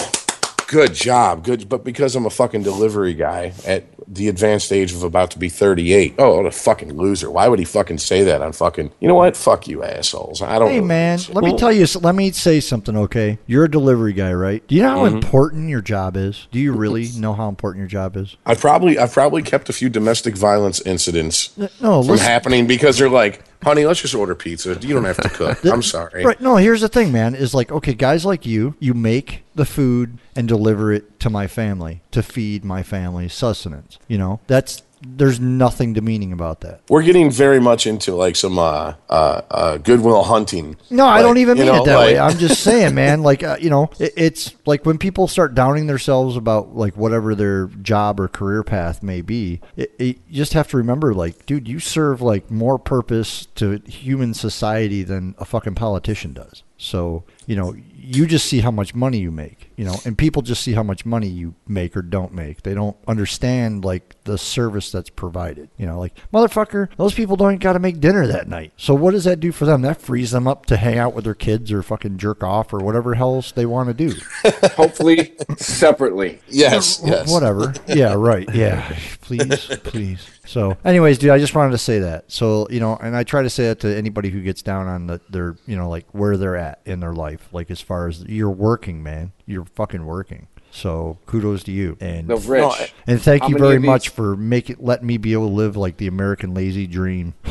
good job, good." But because I'm a fucking delivery guy at the advanced age of about to be 38, oh, what a fucking loser! Why would he fucking say that on fucking? You know what? Fuck you, assholes. I don't. Hey really man, give a let me tell you. Let me say something. Okay, you're a delivery guy, right? Do you know how Mm-hmm. important your job is? Do you really know how important your job is? I've probably I've probably kept a few domestic violence incidents No, from listen. happening because they're like, honey, let's just order pizza. You don't have to cook. I'm sorry. Right. No, here's the thing, man. Is like, okay, guys like you, you make the food and deliver it to my family to feed my family sustenance. You know, that's there's nothing demeaning about that. We're getting very much into like some uh, uh, uh, Goodwill Hunting. No, I don't even mean know, it that like- way. I'm just saying, man. Like uh, you know, it, it's like when people start downing themselves about like whatever their job or career path may be. It, it, you just have to remember, like, dude, you serve like more purpose to human society than a fucking politician does. So you know, you just see how much money you make. You know, and people just see how much money you make or don't make. They don't understand like the service that's provided. You know, like motherfucker, those people don't got to make dinner that night. So what does that do for them? That frees them up to hang out with their kids or fucking jerk off or whatever else they want to do. Hopefully, separately. Yes, Wh- yes. Whatever. Yeah, right. Yeah. Please, please. So, anyways, dude, I just wanted to say that. So, you know, and I try to say that to anybody who gets down on the, their, you know, like where they're at in their life. Like as far as you're working, man, you're fucking working. So kudos to you. And The rich. and thank you very much these- for making letting me be able to live like the American lazy dream.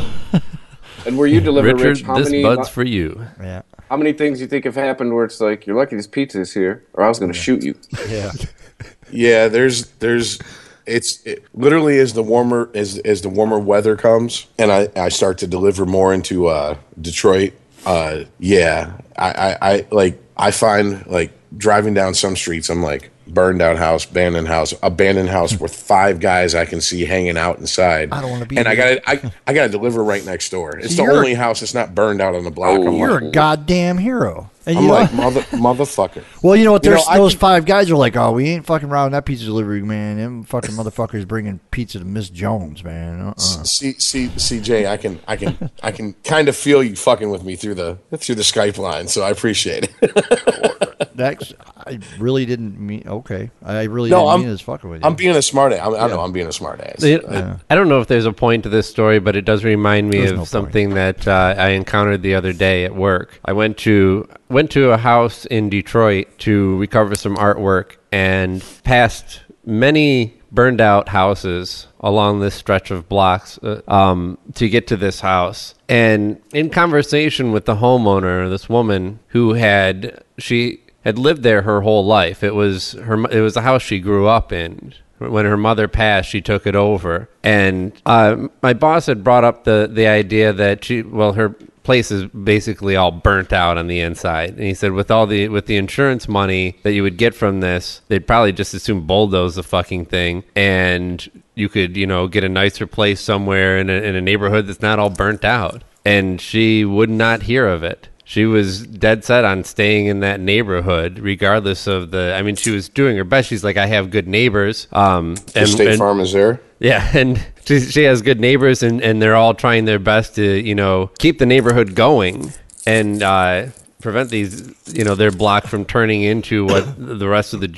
And where you deliver, Richard, Rich, how this many bud's for you. Yeah. how many things you think have happened where it's like you're lucky this pizza is here, or I was going to shoot you. Yeah. Yeah, there's there's it's it literally as the warmer as as the warmer weather comes and I, I start to deliver more into uh, Detroit. Uh, yeah, I, I, I like I find like driving down some streets, I'm like burned out house, abandoned house, abandoned house hmm. with five guys I can see hanging out inside. I don't wanna be And I got to I, I got to deliver right next door. It's So the only house that's not burned out on the block. Oh, You're like, a goddamn hero. And I'm you know- like mother motherfucker. Well, you know what? You know, those can- five guys are like, oh, we ain't fucking around that pizza delivery, man. Them fucking motherfuckers bringing pizza to Miss Jones, man. Uh-uh. C, C, CJ, I can, I can, I can kind of feel you fucking with me through the through the Skype line, so I appreciate it. That's I really didn't mean. Okay, I really No, didn't I'm- mean as fucking with you. I'm being a smart ass. I, I know I'm being a smart ass. It- I don't know if there's a point to this story, but it does remind me There's of no point. something that uh, I encountered the other day at work. I went to went to a house in Detroit to recover some artwork and passed many burned out houses along this stretch of blocks uh, um, to get to this house. And in conversation with the homeowner, this woman who had she had lived there her whole life. It was her. It was the house she grew up in. When her mother passed, she took it over, and uh, my boss had brought up the the idea that she, well, her place is basically all burnt out on the inside, and he said with all the with the insurance money that you would get from this, they'd probably just assume bulldoze the fucking thing, and you could you know get a nicer place somewhere in a, in a neighborhood that's not all burnt out. And she would not hear of it she was dead set on staying in that neighborhood regardless of the i mean she was doing her best she's like i have good neighbors um The and, State and- Farm is there. yeah and she, she has good neighbors and and they're all trying their best to you know keep the neighborhood going and uh prevent these you know their block from turning into what the rest of the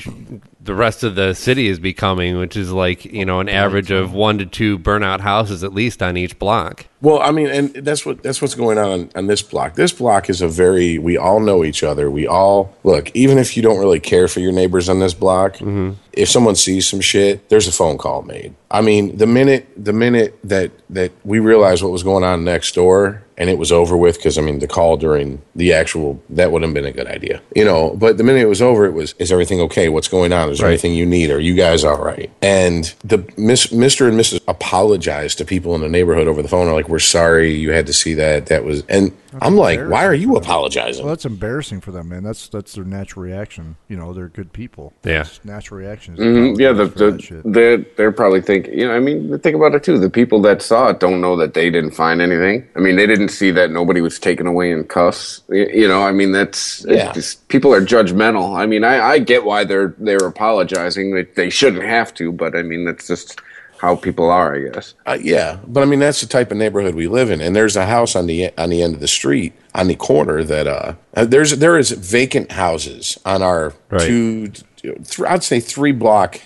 the rest of the city is becoming which is like you know an average of one to two burnout houses at least on each block Well, I mean, and that's what that's what's going on on this block. This block is a very we all know each other. We all look, even if you don't really care for your neighbors on this block, mm-hmm. if someone sees some shit, there's a phone call made. I mean, the minute the minute that that we realized what was going on next door and it was over with because I mean the call during the actual that would have been a good idea, you know. But the minute it was over, it was is everything okay? What's going on? Is there Right. anything you need? Are you guys all right? And the miss, Mr. and Mrs. apologized to people in the neighborhood over the phone. Are like, we're sorry you had to see that. That was, and I'm like, why are you apologizing? Well, that's embarrassing for them, man. That's that's their natural reaction. You know, they're good people. Yeah. That's natural reaction. is Mhm, Yeah, the, apologize for that the, they're they're probably thinking. You know, I mean, think about it too. The people that saw it don't know that they didn't find anything. I mean, they didn't see that nobody was taken away in cuffs. You know, I mean, that's it's Yeah. just- people are judgmental. I mean, I, I get why they're they're apologizing. They, they shouldn't have to, but I mean, that's just how people are. I guess. Uh, yeah, but I mean that's the type of neighborhood we live in, and there's a house on the on the end of the street on the corner that uh, uh there's there is vacant houses on our Right. two, th- I'd say three block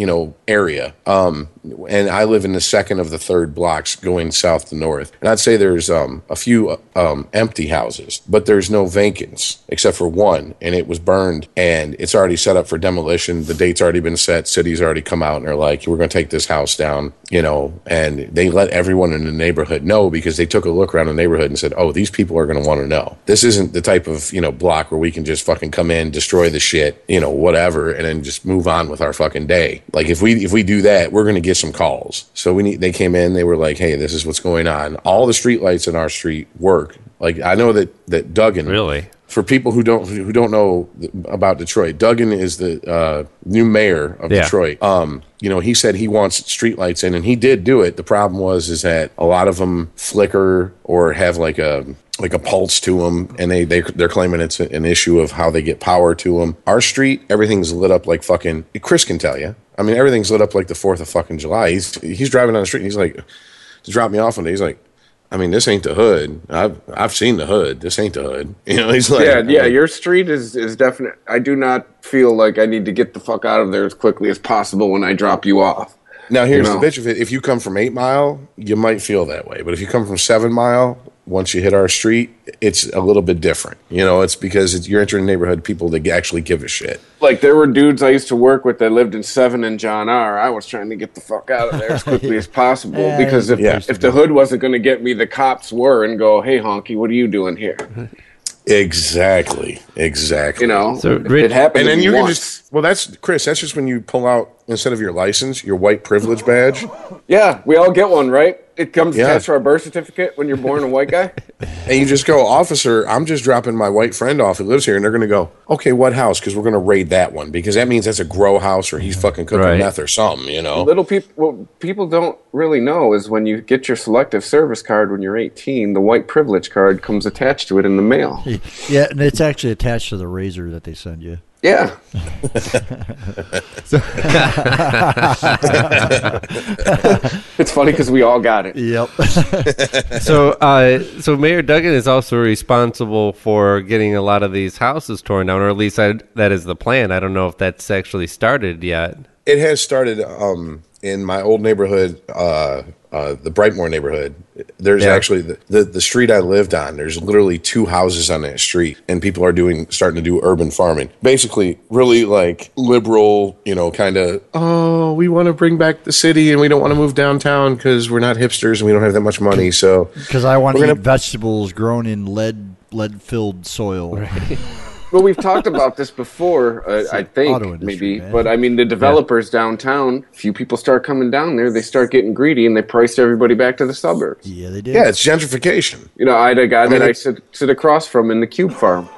you know area, um, and I live in the second of the third blocks going south to north, and I'd say there's um a few um empty houses, but there's no vacants except for one, and it was burned, and it's already set up for demolition. The date's already been set. City's already come out and are like, we're going to take this house down, you know, and they let everyone in the neighborhood know because they took a look around the neighborhood and said, oh, these people are going to want to know. This isn't the type of you know block where we can just fucking come in, destroy the shit, you know, whatever, and then just move on with our fucking day. Like if we if we do that, we're going to get some calls. So we need. They came in. They were like, "Hey, this is what's going on. All the street lights in our street work. Like I know that that Duggan Really? for people who don't who don't know about Detroit, Duggan is the uh, new mayor of Yeah. Detroit. Um, you know, he said he wants streetlights in, and he did do it. The problem was is that a lot of them flicker or have like a like a pulse to them, and they they they're claiming it's an issue of how they get power to them. Our street, everything's lit up like fucking. Chris can tell you. I mean, everything's lit up like the Fourth of fucking July. He's he's driving down the street, and he's like, to drop me off one day. He's like. I mean, this ain't the hood. I've I've seen the hood. This ain't the hood. You know, he's like, yeah, yeah. Your street is is definite. I do not feel like I need to get the fuck out of there as quickly as possible when I drop you off. Now here's You know. the bitch of it. If you come from eight mile, you might feel that way. But if you come from seven mile, once you hit our street, it's a little bit different. You know, it's because it's, you're entering a neighborhood people that actually give a shit. Like there were dudes I used to work with that lived in Seven and John R. I was trying to get the fuck out of there as quickly as possible Yeah, because if yeah. if the hood wasn't going to get me, the cops were and go, "Hey, honky, what are you doing here?" Exactly. Exactly. You know, So, It- Rich- it happened. and then me you can just well, that's Chris. That's just when you pull out instead of your license, your white privilege badge, yeah, we all get one, right? It comes Yeah. attached to our birth certificate when you're born a white guy. and you just go, officer. I'm just dropping my white friend off who lives here, and they're going to go, okay, what house? Because we're going to raid that one because that means that's a grow house or he's fucking cooking Right. meth or something. You know. Little people, what people don't really know is when you get your selective service card when you're 18, the white privilege card comes attached to it in the mail. Yeah, and it's actually attached to the razor that they send you. Yeah. it's funny because we all got it. Yep. so, uh, so Mayor Duggan is also responsible for getting a lot of these houses torn down, or at least I, that is the plan. I don't know if that's actually started yet. It has started um, in my old neighborhood, uh, uh, the Brightmoor neighborhood. There's Yeah. actually the, the the street I lived on. There's literally two houses on that street, and people are doing starting to do urban farming. Basically, really like liberal, you know, kind of. Oh, we want to bring back the city, and we don't want to move downtown because we're not hipsters and we don't have that much money. So Because I want to We're eat gonna- vegetables grown in lead lead filled soil. Well, we've talked about this before, uh, I think, industry, maybe. man. But I mean, the developers downtown, few people start coming down there, they start getting greedy and they price everybody back to the suburbs. Yeah, they did. yeah, it's gentrification. You know, I had a guy mean, that I sit, sit across from in the Cube Farm.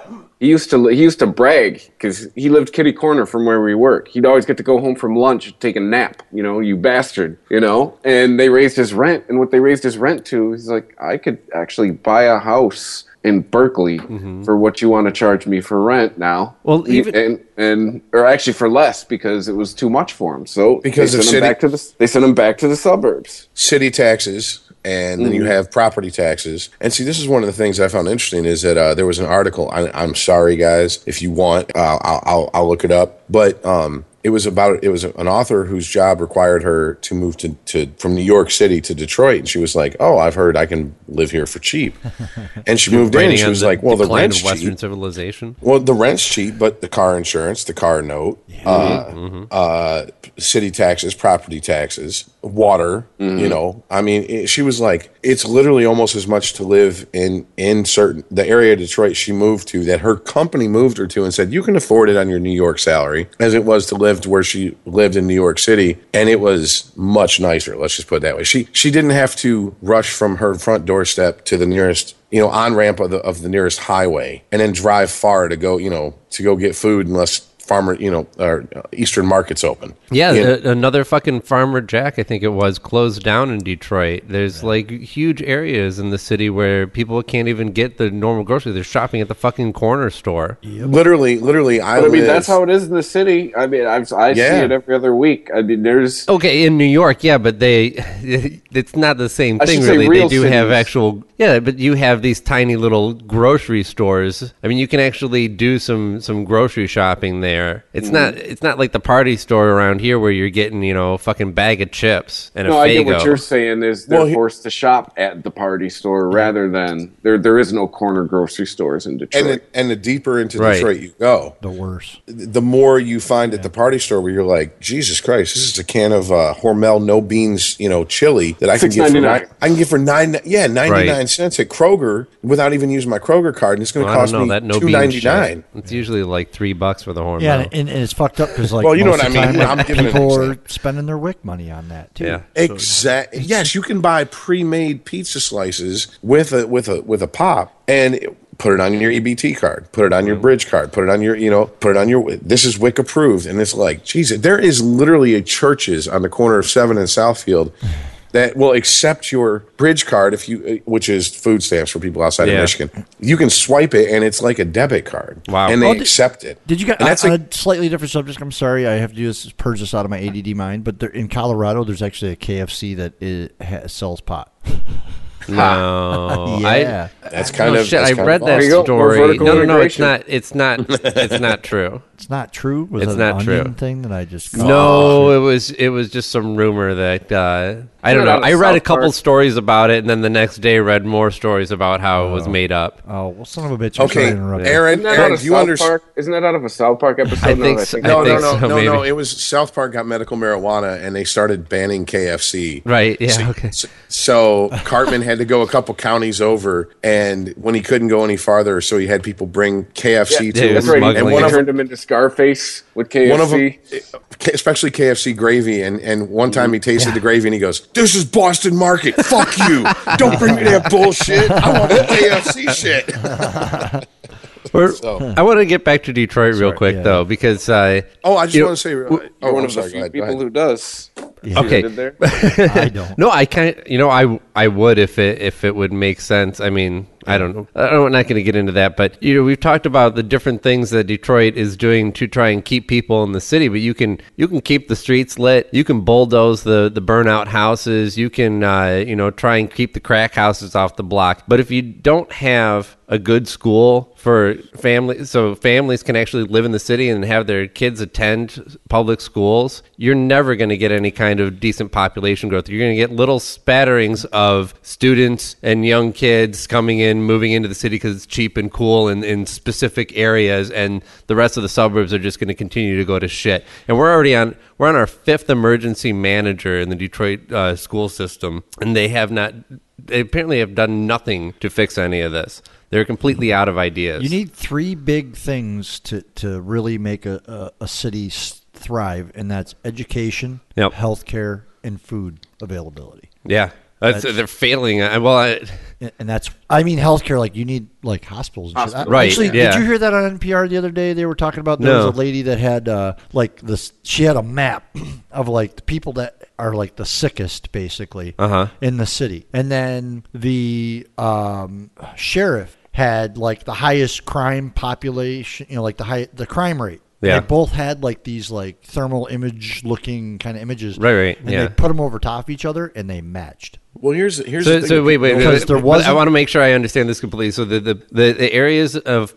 He used to he used to brag because he lived kitty corner from where we work. He'd always get to go home from lunch take a nap. You know, you bastard. You know, and they raised his rent, and what they raised his rent to, he's like, I could actually buy a house in Berkley for what you want to charge me for rent now. Well, even- and and or actually for less because it was too much for him. So Because they sent him back to the they sent him back to the suburbs. city taxes and then you have property taxes and see this is one of the things i found interesting is that uh, there was an article I, i'm sorry guys if you want uh, I'll, I'll, I'll look it up but um, it was about it was an author whose job required her to move to, to from new york city to detroit. And she was like oh i've heard i can live here for cheap. And she moved in and she was the like well the rent's of Western cheap. civilization. well, the rent's cheap, but the car insurance, the car note, uh, uh, city taxes, property taxes, water. You know, I mean, it, she was like, it's literally almost as much to live in in certain the area of Detroit she moved to that her company moved her to and said you can afford it on your New York salary as it was to live to where she lived in New York City, and it was much nicer. Let's just put it that way. She she didn't have to rush from her front doorstep to the nearest you know, on ramp of the of the nearest highway, and then drive far to go, you know, to go get food unless farmer, you know, or uh, Eastern market's open. Yeah, You know, another fucking Farmer Jack, I think it was, closed down in Detroit. There's like huge areas in the city where people can't even get the normal grocery. They're shopping at the fucking corner store. literally, literally, I. But I mean, that's how it is in the city. I mean, I've, I see it every other week. I mean, there's Okay, in New York, yeah, but they it's not the same I thing should say really. They real do have actual yeah, but you have these tiny little grocery stores. I mean, you can actually do some some grocery shopping there. It's Mm-hmm. not it's not like the party store around here where you're getting, you know, a fucking bag of chips and no. a I get what you're saying. Is they're Well, he- forced to shop at the party store rather than there. There is no corner grocery stores in Detroit. and the, and the deeper into Right. Detroit you go, The worse. the more you find at the party store where you're like, Jesus Christ, this is a can of uh, Hormel no beans, you know, chili that I can get for $6.99. nine, I can get for nine, yeah, ninety nine Right. cents at Kroger without even using my Kroger card, and it's going to Well, cost me that no two beans ninety shit. nine. It's usually like three bucks for the Hormel. Yeah, know. and, and it's fucked up because like Well, you know what I mean. time, I'm people are spending their WIC money on that too. Yeah. Exactly. Yes, you can buy pre-made pizza slices with a with a with a pop and put it on your EBT card, put it on your bridge card, put it on your you know, put it on your. This is WIC approved, and it's like, Jesus, there is literally a churches on the corner of Seven and Southfield. That will accept your bridge card if you, which is food stamps for people outside Yeah. of Michigan. You can swipe it, and it's like a debit card. Wow. And they Well, did- accept it. Did you get And that's on like, a slightly different subject. I'm sorry, I have to do this purge this out of my ADD mind. But there, in Colorado, there's actually a KFC that is, ha, sells pot. No, Yeah. that's kind no, of shit. that's I kind read of that There you go, more story. vertical No, no, no. It's not. It's not. It's not true. It's not true. Was It's it not an true. thing that I just No, it was it was just some rumor that uh, I don't know. I read a couple Park. stories about it, and then the next day read more stories about how it was oh. made up. Oh well, son of a bitch! I'm Okay, to interrupt. Aaron. Isn't that out Aaron, of do you South understand? Park? Isn't that out of a South Park episode? I No, think I so. think No, no, no, so, no, no. It was South Park got medical marijuana, and they started banning KFC. Right? Yeah. So, Okay. so Cartman had to go a couple counties over, and when he couldn't go any farther, so he had people bring KFC Yeah, to he him. Right. And one of turned him into Scarface with KFC. one of them, eh, especially KFC gravy, and and one time he tasted the gravy, and he goes, "This is Boston Market. Fuck you! Don't bring me that bullshit. I want the KFC shit." So- I want to get back to Detroit real quick yeah. though, because uh, Oh, I just You know, want to say, You're oh, one I'm of sorry. the few people who does. See what I Okay. there? I don't. no, I can't. You know, I I would if it if it would make sense. I mean, I don't know. I I'm not going to get into that, but you know, we've talked about the different things that Detroit is doing to try and keep people in the city. But you can you can keep the streets lit. You can bulldoze the the burnout houses. You can uh, you know try and keep the crack houses off the block. But if you don't have a good school for families, so families can actually live in the city and have their kids attend public schools, you're never going to get any kind of decent population growth. You're going to get little spatterings of students and young kids coming in, moving into the city because it's cheap and cool in, in specific areas, and the rest of the suburbs are just going to continue to go to shit. And we're already on we're on our fifth emergency manager in the Detroit uh, school system, and they have not. They apparently have done nothing to fix any of this. They're completely out of ideas. You need three big things to, to really make a, a, a city thrive, and that's education, Yep. healthcare, and food availability. yeah, that's, they're failing. I- Well, I, And- And that's, I mean, healthcare. Like you need like hospitals. And shit. Hospitals. Right, Actually, yeah. did you hear that on NPR the other day? They were talking about there No. was a lady that had uh, like this. She had a map of like the people that are like the sickest, basically, Uh-huh. in the city, and then the um, sheriff had like the highest crime population. You know, like the high the crime rate. Yeah. They both had like these like thermal image looking kind of images. Right, right, And yeah. they put them over top of each other and they matched. Well, here's here's So, the thing so wait, wait, wait. Because there But I wasn't- want to make sure I understand this completely. So the, the, the, the areas of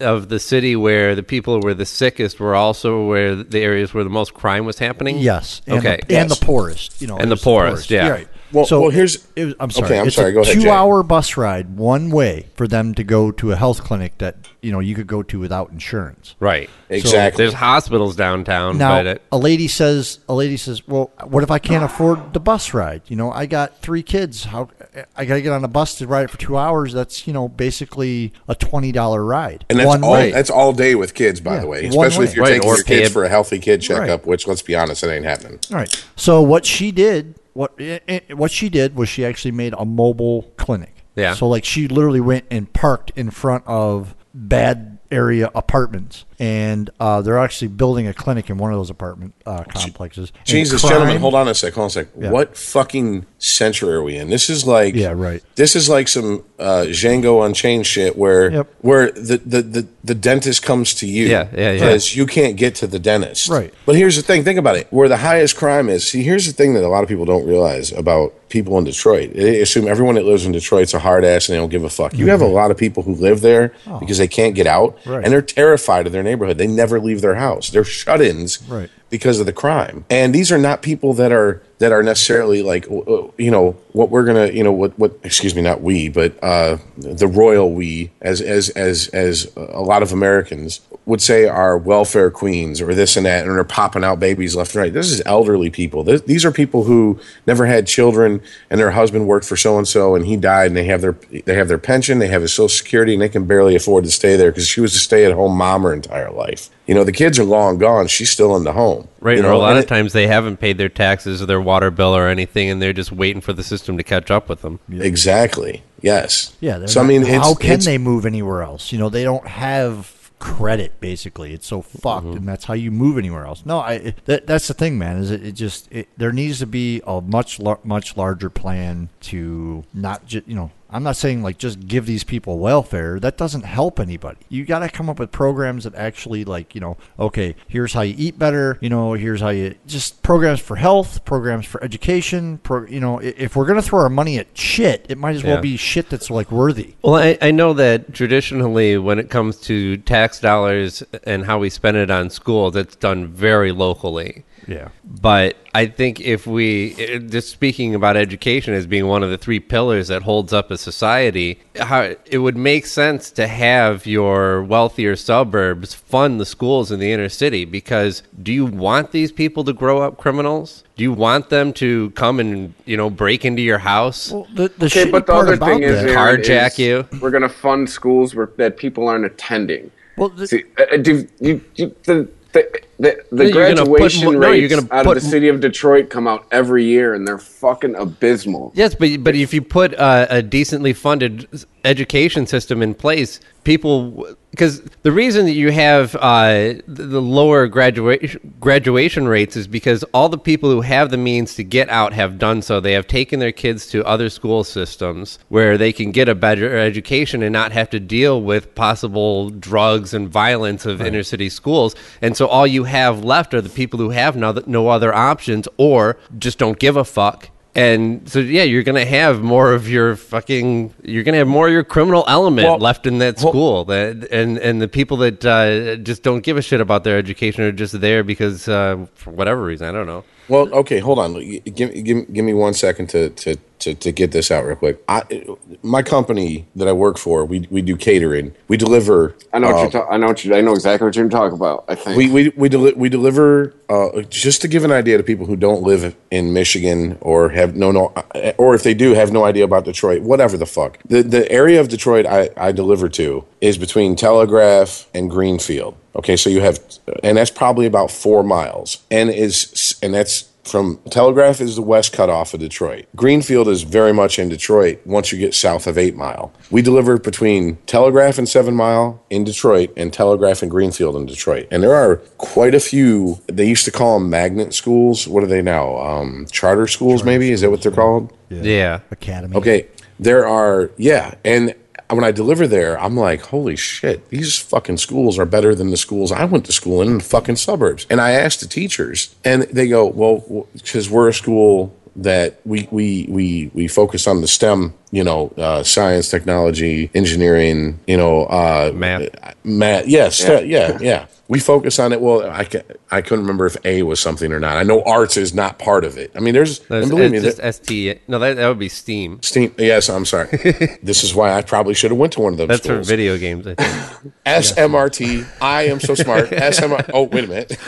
of the city where the people were the sickest were also where the areas where the most crime was happening. Yes. And okay. The, and the poorest, you know. And it the was poorest, yeah. Right. Well- so well, here's- It was, I'm sorry. Okay, I'm it's sorry, A go ahead, Jay. two-hour bus ride one way for them to go to a health clinic that you know you could go to without insurance. right. exactly. There's hospitals downtown, Now, but it, a lady says, a lady says, "Well, what if I can't afford the bus ride? You know, I got three kids. How I got to get on a bus to ride for two hours? That's you know basically a twenty dollar ride, And that's one all. way. That's all day with kids, by Yeah, the way. Especially way. if you're Right, taking or your kids pay- for a healthy kid checkup. Right. Which, let's be honest, it ain't happening. All right. So what she did, what eh, eh, what she did was she actually made a mobile clinic. Yeah. So like she literally went and parked in front of bad area apartments, and uh, they're actually building a clinic in one of those apartment uh, complexes. Jesus, crime- gentlemen, hold on a sec. Hold on a sec. Yeah. What fucking century are we in? This is like Yeah, right. This is like some uh, Django Unchained shit where Yep. where the, the, the, the dentist comes to you Yeah, yeah, yeah. because you can't get to the dentist. Right. But here's the thing. Think about it. Where the highest crime is. See, here's the thing that a lot of people don't realize about people in Detroit. They assume everyone that lives in Detroit's a hard ass and they don't give a fuck. You have a lot of people who live there because they can't get out Right. and they're terrified of their neighborhood. They never leave their house. They're shut-ins Right. Because of the crime. And these are not people that are that are necessarily like you know what we're gonna you know what what excuse me not we but uh, the royal we as as as as a lot of Americans would say are welfare queens or this and that, and they're popping out babies left and right. This is elderly people. This, these are people who never had children, and their husband worked for so and so, and he died, and they have their they have their pension, they have his social security, and they can barely afford to stay there because she was a stay at home mom her entire life. You know, the kids are long gone. She's still in the home. Right, You or know, a lot and of it- times they haven't paid their taxes or their water bill or anything, and they're just waiting for the system to catch up with them. Exactly. Yes. Yeah. they're So I not- mean, it's, how can it's- they move anywhere else? You know, they don't have credit. Basically, it's so fucked, Mm-hmm. and that's how you move anywhere else. No, I. That, that's the thing, man. Is it, it just it, there needs to be a much much larger plan to not just you know. I'm not saying like just give these people welfare. That doesn't help anybody. You got to come up with programs that actually like, you know, okay, here's how you eat better, you know, here's how you just programs for health, programs for education, pro, you know, if we're going to throw our money at shit, it might as well Yeah. be shit that's like worthy. Well, I, I know that traditionally, when it comes to tax dollars and how we spend it on schools, that's done very locally. Yeah. But I think if we, just speaking about education as being one of the three pillars that holds up a society, how it would make sense to have your wealthier suburbs fund the schools in the inner city. Because do you want these people to grow up criminals? Do you want them to come and you know break into your house, Well, the, the Okay, but the part other thing is, Carjack is you. We're going to fund schools where that people aren't attending. well, the, See, uh, uh, do you, you the the the, the No, put graduation no, rates out put of the city of Detroit come out every year, and they're fucking abysmal. Yes, but but if you put uh, a decently funded education system in place, people because the reason that you have uh, the, lower graduation graduation rates is because all the people who have the means to get out have done so. They have taken their kids to other school systems where they can get a better education and not have to deal with possible drugs and violence of inner city schools. And so all you have left are the people who have no, no other options or just don't give a fuck and so, yeah, you're going to have more of your fucking, you're going to have more of your criminal element Well, left in that school. that, and, and the people that uh, just don't give a shit about their education are just there because, uh, for whatever reason, I don't know. Well, okay, hold on. Give, give, give me one second to, to, to, to get this out real quick. I, my company that I work for, we, we do catering. We deliver. I know what uh, you're. Ta- I know what you. I know exactly what you're talking about. I think. we we we, deli- we deliver uh, just to give an idea to people who don't live in Michigan or have no no or if they do have no idea about Detroit, whatever the fuck. The the area of Detroit I, I deliver to is between Telegraph and Greenfield. Okay, so you have and that's probably about four miles, and is and that's from Telegraph is the west cutoff of Detroit. Greenfield is very much in Detroit once you get south of Eight Mile. We deliver between Telegraph and Seven Mile in Detroit and Telegraph and Greenfield in Detroit. And there are quite a few, they used to call them magnet schools. What are they now? Um, charter schools, maybe? Is that what they're called? Yeah. academy. Okay, there are yeah, and when I deliver there, I'm like, holy shit, these fucking schools are better than the schools I went to school in in the fucking suburbs. And I asked the teachers, and they go, well, because we're a school that we we we we focus on the STEM, you know, uh, science, technology, engineering, you know, uh, Math. math. Yes, yeah, yeah, yeah. We focus on it. Well, I can, I couldn't remember if A was something or not. I know arts is not part of it. I mean, there's That's, and believe me, it's there- just ST. No, that, that would be Steam. Steam. Yes, I'm sorry. this is why I probably should have went to one of those That's for video games, I think. SMRT. I am so smart. SMR. Oh, wait a minute.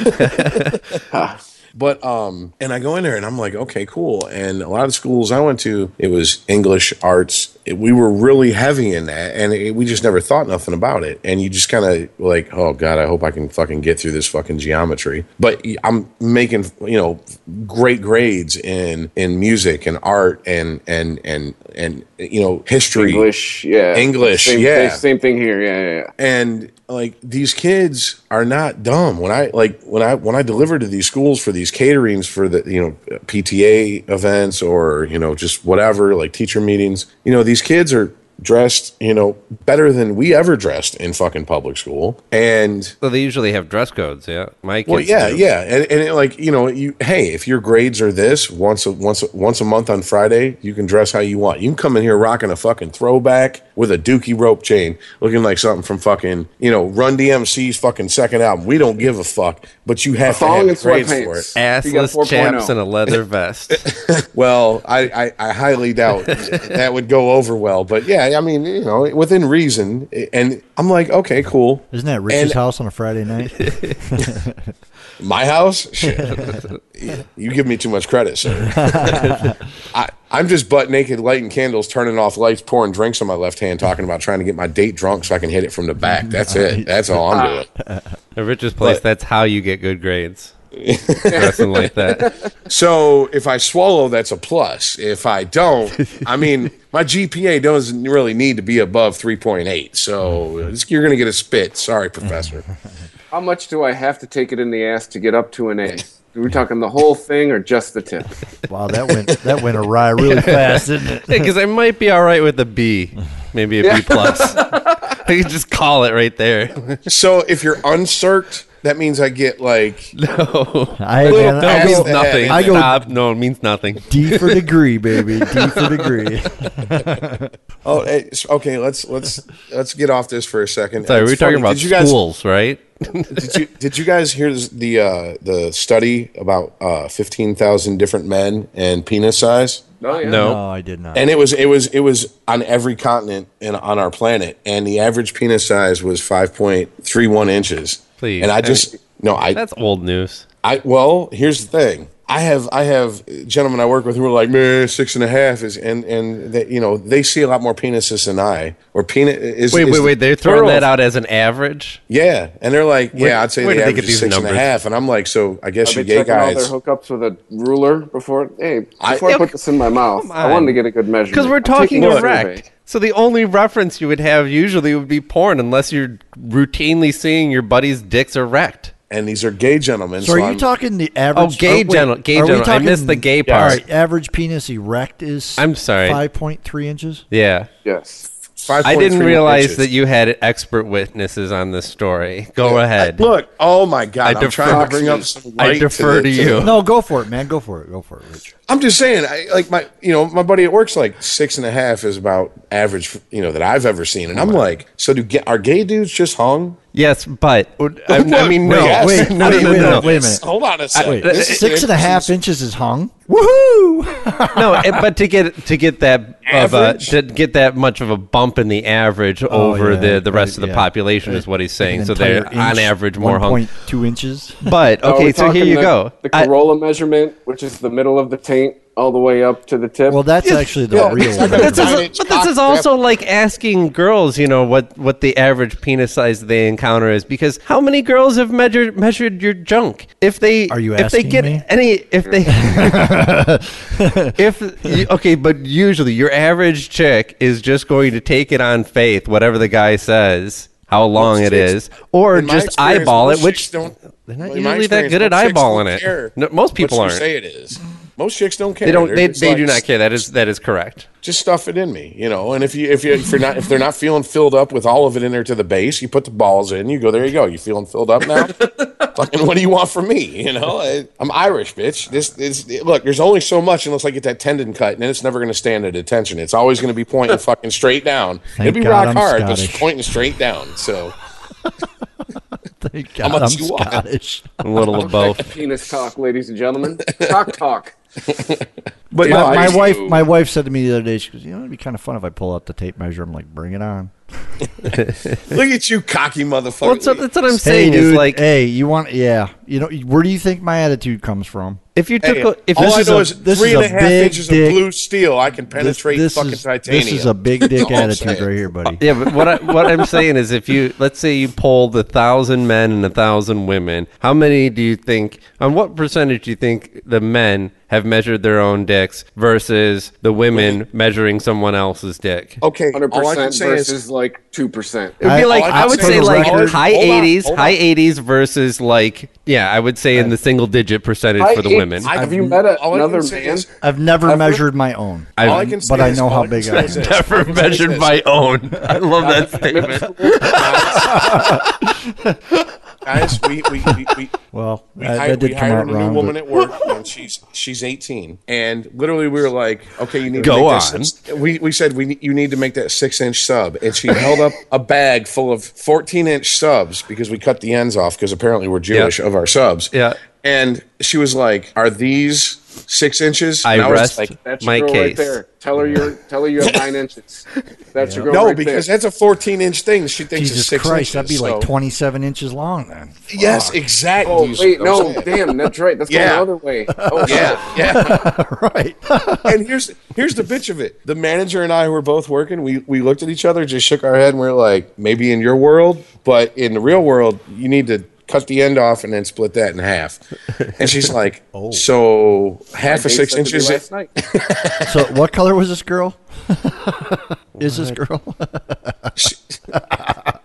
but um, and I go in there and I'm like, okay, cool. And a lot of the schools I went to, it was English, arts. It- we were really heavy in that, and it, we just never thought nothing about it. And you just kind of like, oh god, I hope I can fucking get through this fucking geometry. But I'm making you know great grades in in music and art and and and and you know history. English, yeah. English, same, yeah. Same thing here, yeah, yeah, yeah. and like these kids are not dumb when i like when i when i deliver to these schools for these caterings for the you know pta events or you know just whatever like teacher meetings you know these kids are dressed you know better than we ever dressed in fucking public school and So they usually have dress codes, yeah. My well, yeah, do. yeah, and, and it, like you know, you hey, if your grades are this once a, once a, once a month on Friday, you can dress how you want. You can come in here rocking a fucking throwback with a dookie rope chain, looking like something from fucking, you know, Run DMC's fucking second album. We don't give a fuck, but you have to thong have and the grades for sweatpants. it. Assless chaps and a leather vest. Well, I, I, I highly doubt that would go over well, but yeah, I mean, you know, within reason. And I'm like, okay, cool. Isn't that Rich's And- house on a Friday night? My house? Shit. you give me too much credit, sir. I, I'm just butt naked, lighting candles, turning off lights, pouring drinks on my left hand, talking about trying to get my date drunk so I can hit it from the back. That's it. That's all I'm ah. doing. The richest place, But- that's how you get good grades. Dressing like that. So if I swallow, that's a plus. If I don't, I mean, my GPA doesn't really need to be above 3.8. So you're going to get a spit. Sorry, professor. How much do I have to take it in the ass to get up to an A? Are we talking the whole thing or just the tip? wow, that went that went awry really fast, didn't it? Because I might be all right with a B, maybe a B plus. I can just call it right there. So if you're uncirced, that means I get like No, I, Little man, no, I means go nothing. I go- Stop. No, it means nothing. D for degree, baby. D for degree. oh hey, okay let's let's let's get off this for a second. Sorry, we It's were talking about did you guys, schools, right? Did you did you guys hear the uh, the study about uh, fifteen thousand different men and penis size? Oh, yeah. No. No, I did not. And it was it was it was on every continent and on our planet, and the average penis size was five point three one inches. Please. and I just no, I That's old news. I well, here's the thing. I have I have gentlemen I work with who are like, man, six and a half is, and and they, you know they see a lot more penises than I. Or penis is Wait, is wait, the wait. They're throwing plural. that out as an average. Yeah, and they're like, yeah, I'd say the did they average get is these six and a half, and I'm like, so I guess Are you they gay checking all their hookups with a ruler before? Hey, before I, Yeah, put this in my mouth, I wanted to get a good measurement. Because we're talking erect. So the only reference you would have usually would be porn, unless you're routinely seeing your buddy's dicks erect. And these are gay gentlemen. so are you I'm- talking the average? Oh, gay or wait, gen- gay are we I talking- missed the gay All part. right, average penis erect is. I'm sorry. Five point three inches. Yeah. Yes. I didn't realize inches. that you had expert witnesses on this story. Go ahead. Look, oh my god, I I'm defer- trying to bring up some I light defer the- to you. No, go for it, man. Go for it. Go for it, Rich. I'm just saying, I, like my, you know, my buddy at work's like six and a half is about average, you know, that I've ever seen, and oh I'm like, so do ga- are gay dudes just hung? Yes, but I, I mean, no. Yes. Wait, no, wait, no, wait, no, no. wait a minute. Hold on a second. Wait, six and a half inches is hung. Woohoo! no, but to get to get that of a, to get that much of a bump in the average oh, over Oh, yeah, the the rest of the yeah. population is what he's saying. So they're entire on average more hung. 1.2 inches. But okay, so here you the, go. The I- Corolla measurement, which is the middle of the taint, all the way up to the tip. Well, that's actually the yeah, real. it's like this is, but this is also like asking girls, you know, what, what the average penis size they encounter is because how many girls have measured measured your junk? If they Are you if they get me? any if they if okay, but usually your average chick is just going to take it on faith, whatever the guy says, how long Most it chicks- is, or just eyeball it, which chicks don't. they're not in usually that good at eyeballing it. No, most people aren't. You say it is. Most chicks don't care. They don't. They're They, they like, do not care. That is that is correct. Just stuff it in me, you know. And if you if you if you're not if they're not feeling filled up with all of it in there to the base, you put the balls in. You go there. You go. You feeling filled up now? Fucking, what do you want from me? You know, I, I'm Irish, bitch. This is look. There's only so much unless I get that tendon cut, and then it's never going to stand at attention. It's always going to be pointing fucking straight down. Thank It'd be God rock I'm hard, but it's pointing straight down. So Thank God I'm you want? Scottish. A little of both. Penis talk, ladies and gentlemen. Talk talk. But Yeah, my, my wife, do. my wife said to me the other day, she goes, "You know, it'd be kind of fun if I pull out the tape measure." I'm like, "Bring it on." look at you, cocky motherfucker. Well, that's, what- that's what I'm Hey, saying. dude. is like hey, you want? Yeah, you know, where do you think my attitude comes from? If you took Hey, a, if all this I is know a- is this three is and a a half big inches dick. of blue steel. I can penetrate this fucking is titanium. this is a big dick attitude right here, buddy. Yeah, but what I, what I'm saying is, if you let's say you polled a thousand men and a thousand women, how many do you think? On what percentage do you think the men have measured their own dicks versus the women measuring someone else's dick? Okay, Hundred all I can percent say is versus like two percent. It would be like I I, would say say for the like record- high hold 80s, hold high on. 80s versus like yeah, I would say in the single digit percentage for the women. Have you met a, all I can another man? is- I've never Ever? measured my own, I've all I can say but I know how big I is am. never All I can say is measured my own. I love that statement. guys, we we we, we, Well, we that, hired, that did we come hired out a new woman but- at work, and she's she's 18, and literally we were like, okay, you need to Go make that on. six- we we said we you need to make that six inch sub, and she held up a bag full of 14 inch subs because we cut the ends off because apparently we're Jewish Yeah. of our subs. Yeah. and she was like, "Are these six inches?" I And was rest like, That's my your girl right case. there. Tell her you're. Tell her you have nine inches. That's your girl no, right because there. that's a 14 inch thing. She thinks it's six Christ, inches. that'd be like 27 inches long then. Yes, exactly. Oh is wait, no, damn, that's right. That's Yeah. going the other way. Oh Yeah, yeah. right. and here's here's the bitch of it. The manager and I were both working. We we looked at each other, just shook our head, and we are like, maybe in your world, but in the real world, you need to cut the end off and then split that in half. And she's like, Oh. so half of six said to me inches. last night. So, what color was this girl? Is this girl?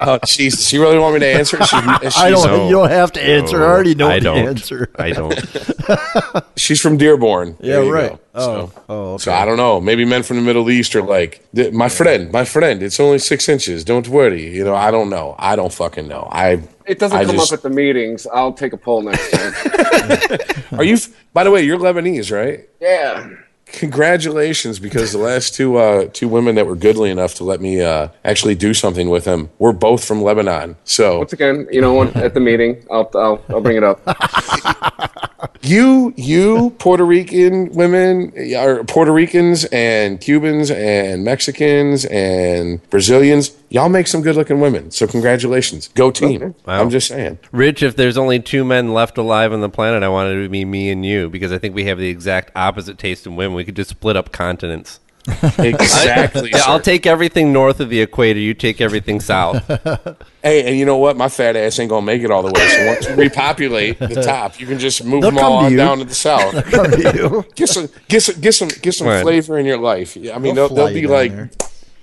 Oh, she's she really want me to answer? She, she's, I don't. No. You don't have to answer. I already know I the don't. answer. I don't. She's from Dearborn. Yeah, There right. go. Oh, So- oh, okay. So I don't know. Maybe men from the Middle East are like, my friend, my friend. It's only six inches. Don't worry. You know, I don't know. I don't fucking know. I. It doesn't I come just- up at the meetings. I'll take a poll next time. Are you? By the way, you're Lebanese, right? yeah. Congratulations, because the last two uh, two women that were goodly enough to let me uh, actually do something with them were both from Lebanon. So Once again, you know, at the meeting, I'll I'll, I'll bring it up. you you Puerto Rican women or Puerto Ricans and Cubans and Mexicans and Brazilians, y'all make some good looking women. So congratulations, go team. I'm just saying. Rich, if there's only two men left alive on the planet, I want it to be me and you because I think we have the exact opposite taste in women. We could just split up continents. Exactly. Yeah, I'll take everything north of the equator. You take everything south. Hey, and you know what? My fat ass ain't gonna make it all the way. So once you repopulate the top, you can just move They'll them all to on down to the south. To you. Get some, get some, get some, get some Right. flavor in your life. I mean, They'll they'll, they'll be like, there.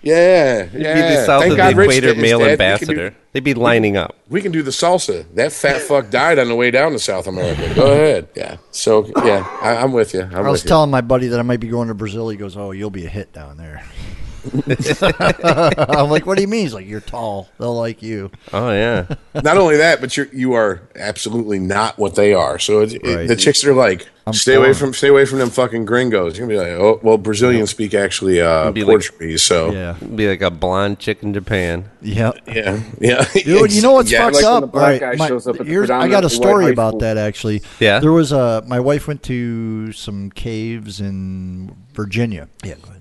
Yeah, You'd yeah. be the south Thank of God the equator is male dead. Ambassador. do- They'd be lining up. We can do the salsa. That fat fuck died on the way down to South America. Go ahead. Yeah. So yeah, I, I'm with you. I'm I was with telling my buddy that I might be going to Brazil. He goes, "Oh, you'll be a hit down there." I'm like, "What do you mean?" He's like, "You're tall. They'll like you." Oh yeah. Not only that, but you're you are absolutely not what they are. So it, it- Right. the chicks are like, I'm stay away foreign. from stay away from them fucking gringos. You're gonna be like, oh well, Brazilians speak actually uh, Be like- Portuguese. so Yeah. Be like a blonde chick in Japan. Yep. yeah, yeah. Dude, you know what's Yeah, fucked like when up? the black guy my- shows up at the here's- I got a predominantly white story high about school. that actually. Yeah? there was a. My wife went to some caves in Virginia. Yeah, go ahead.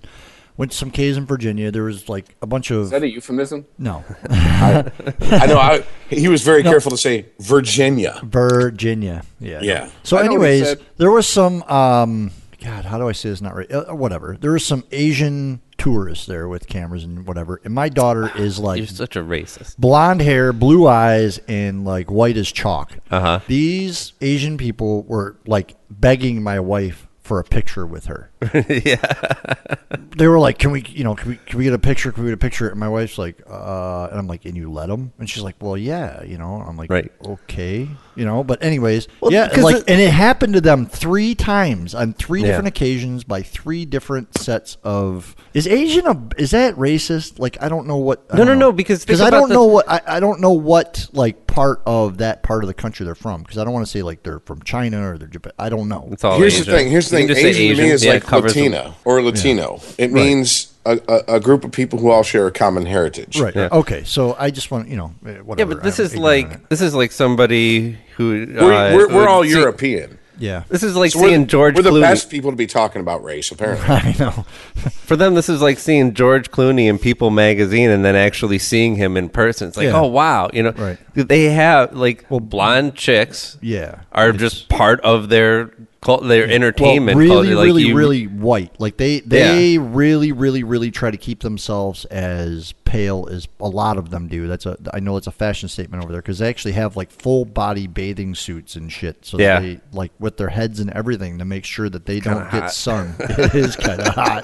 Went to some caves in Virginia. There was like a bunch of Is that a euphemism? no I know. I, he was very careful to say Virginia. Virginia. Yeah. Yeah. So, I know what he anyways, there was some. Um, God, how do I say this? Not right. Uh, whatever. There was some Asian tourists there with cameras and whatever. And my daughter is like You're such a racist. blonde hair, blue eyes, and like white as chalk. Uh-huh. These Asian people were like begging my wife for a picture with her. yeah. They were like, "Can we, you know, can we, can we get a picture? Can we get a picture?" And my wife's like, "Uh," and I'm like, "And you let them?" And she's like, "Well, yeah, you know." I'm like, Right. okay, you know." But anyways, Well, yeah, like, it- and it happened to them three times on three Yeah. different occasions by three different sets of. Is Asian a is that racist? Like, I don't know what. I No, no, know. no, because because I don't the- know what I, I don't know what like part of that part of the country they're from because I don't want to say like they're from China or they're Japan. I don't know. It's all Here's Asian. the thing. Here's the thing. can just say Asian, to me is Yeah, like covers them. Latina or Latino. It means a, a, a group of people who all share a common heritage. Right. Yeah. Okay. So I just want you know eh, Yeah, but this I'm is ignorant like this is like somebody who We're, uh, we're, we're all see- European. Yeah. This is like So we're, seeing George we're the Clooney. best people to be talking about race, apparently. I know. For them, this is like seeing George Clooney in People magazine and then actually seeing him in person. It's like, Yeah. oh wow, you know, Right. they have like well, blonde chicks Yeah. are just part of their cult, their entertainment well, really, culture. Like really, you, really white. Like they, they really, really, really try to keep themselves as pale as a lot of them do. That's a, I know it's a fashion statement over there because they actually have like full body bathing suits and shit. So Yeah. they like with their heads and everything to make sure that they don't get sun. it is kind of hot.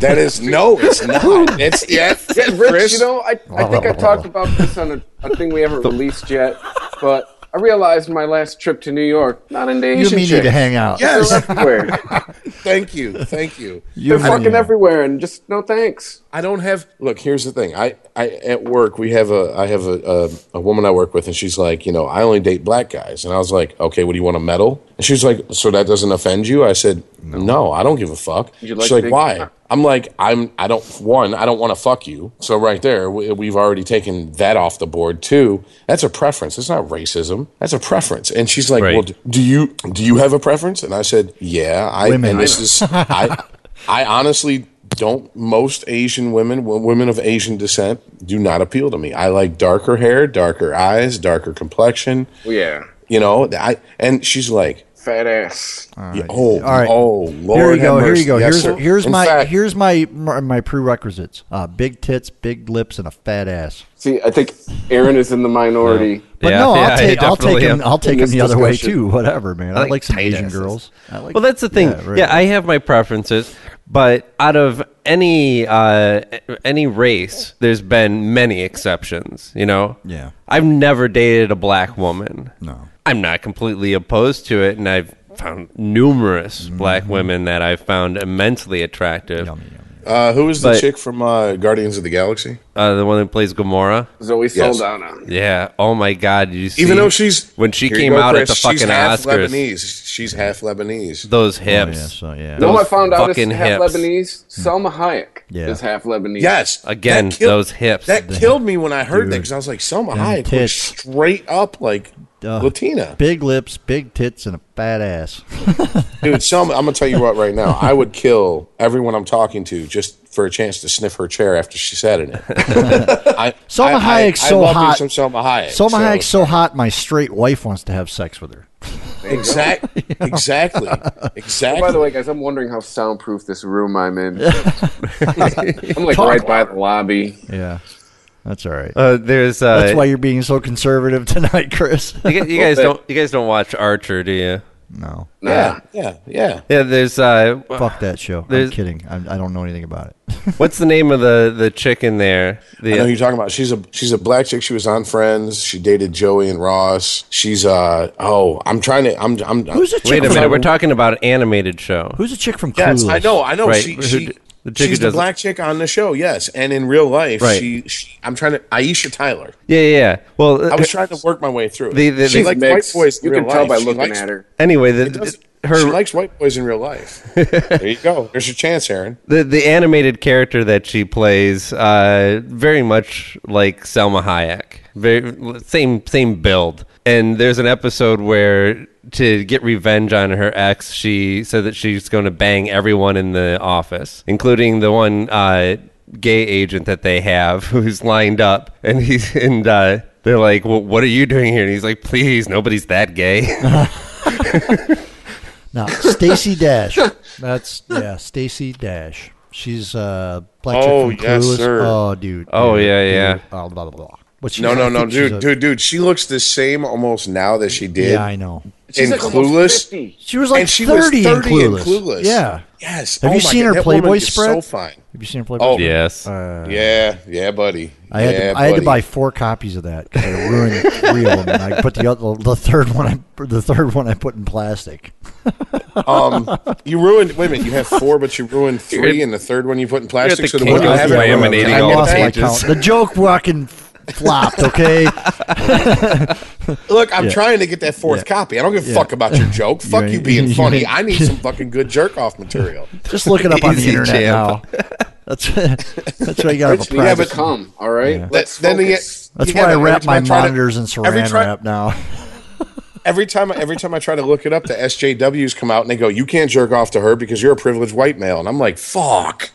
That is no, it's not. It's yeah, Yeah, Rich, Chris. you know, I, I think I talked about this on a, a thing we haven't released yet, but I realized my last trip to New York, not You Asian and me need chicks. to hang out. Yes. Everywhere. thank you, thank you. You They're me- fucking everywhere, and just no thanks. I don't have. Look, here's the thing. I, I at work we have a I have a, a a woman I work with, and she's like, you know, I only date black guys, and I was like, okay, what do you want a medal? And she's like, so that doesn't offend you? I said, no, I don't give a fuck. Like she's like, big- why? I'm like, I'm I don't one, I don't want to fuck you. So right there, we, we've already taken that off the board. too. that's a preference. It's not racism. That's a preference. And she's like, Right. well, do you do you have a preference? And I said, yeah. I Women. and this is I I honestly don't most Asian women, women of Asian descent, do not appeal to me. I like darker hair, darker eyes, darker complexion. Yeah, You know, I and she's like, fat ass. yeah, oh, All right. oh, Lord here you go. have Here you go. Yes, here's sir. here's In my fact, here's my my my prerequisites: uh, big tits, big lips, and a fat ass. See, I think Aaron is in the minority. But Yeah, no, yeah, I'll I take I'll take him. I'll take him the other way too. Whatever, man. I, I like, like some Asian asses. girls. I like, Well, that's the thing. right. Yeah, I have my preferences, but out of any uh, any race, there's been many exceptions. You know. Yeah. I've never dated a black woman. No. I'm not completely opposed to it, and I've found numerous black women that I've found immensely attractive. Yummy, yummy. uh, who is the But- chick from uh, Guardians of the Galaxy? Uh, the one that plays Gamora. Zoe Yes. Saldana. Yeah. Oh my God! Did you see? Even though she's when she came go, out at Chris. the she's fucking half Oscars, Lebanese. She's half Lebanese. those Oh, hips. yeah, so, yeah. No, I found out is half hips. Lebanese. Salma Hayek Yeah. is half Lebanese. Yes, Again, killed- those hips. That killed me when I heard that because I was like, Salma Them Hayek was straight up like Uh, Latina. Big lips, big tits, and a fat ass. Dude, Salma, I'm gonna tell you what right now. I would kill everyone I'm talking to just for a chance to sniff her chair after she sat in it. I, Salma I, Hayek's I, so I love hot. Some Salma Hayek. Salma so- Hayek's so hot, my straight wife wants to have sex with her. Exact, exactly, exactly. By the way, guys, I'm wondering how soundproof this room I'm in. I'm like right by the lobby. Yeah, that's all right. Uh, there's uh, that's why you're being so conservative tonight, Chris. you, gu- you guys don't you guys don't watch Archer, do you? no, yeah, yeah, yeah. Yeah, there's uh, fuck that show. I'm kidding. I'm, I don't know anything about it. what's the name of the the chick in there? I know who you're talking about. She's a she's a black chick. She was on Friends. She dated Joey and Ross. She's uh oh, I'm trying to. I'm I'm. Who's the chick? wait a from, minute, we're talking about an animated show. Who's a chick from Yes, Clueless? I know, I know. Right, She, she, d- the chick she's the does it. black chick on the show. Yes, and in real life, Right. she, she. I'm trying to. Aisha Tyler. Yeah, yeah. yeah. Well, I was trying to work my way through. it. The- the- she the- likes Mixed. white boys. In You real can tell life. by She looking likes- at her. anyway, the, It does- her she likes white boys in real life. there you go. There's your chance, Aaron. the the animated character that she plays, uh, very much like Salma Hayek. Very same same build. And there's an episode where to get revenge on her ex, she said that she's going to bang everyone in the office, including the one uh, gay agent that they have who's lined up, and he's and uh, they're like, "Well, what are you doing here?" And he's like, "Please, nobody's that gay." Now, Stacey Dash. That's yeah, Stacey Dash. She's uh black Oh, from yes, Clueless. sir. Oh, dude. Oh, dude, yeah, dude. yeah. Oh, blah blah blah. But she's, No, no, no, think she's dude, a- dude, dude. She looks the same almost now that she did. Yeah, I know. She's in like Clueless. 50. She was like and she 30, was 30 in in Clueless. Clueless. Yeah. Yes. Have Oh you seen God, her that Playboy woman is spread? So fine. Have you seen her Playboy? Oh, Spread? yes. Uh, Yeah, yeah, buddy. I had yeah, to, I had to buy four copies of that because I ruined three of them. And I put the other, the third one. I the third one I put in plastic. Um, you ruined. Wait a minute. You have four, but you ruined three, and the third one you put in plastic. So the one you have laminating I I all get the lost my pages. count. The joke fucking flopped. Okay. Look, I'm Yeah. trying to get that fourth Yeah. copy. I don't give a Yeah. fuck about your joke. Fuck ain't- you being you funny. I need some fucking good jerk off material. Just look it up on the internet champ. now. That's that's why you got to have a Rich, you have private. to come, all right? Yeah. Let's Then the- focus. That's Yeah, why I wrap my time I try to- monitors in every saran try- wrap now. Every time, every time I try to look it up, the SJWs come out and they go, "You can't jerk off to her because you're a privileged white male." And I'm like, "Fuck."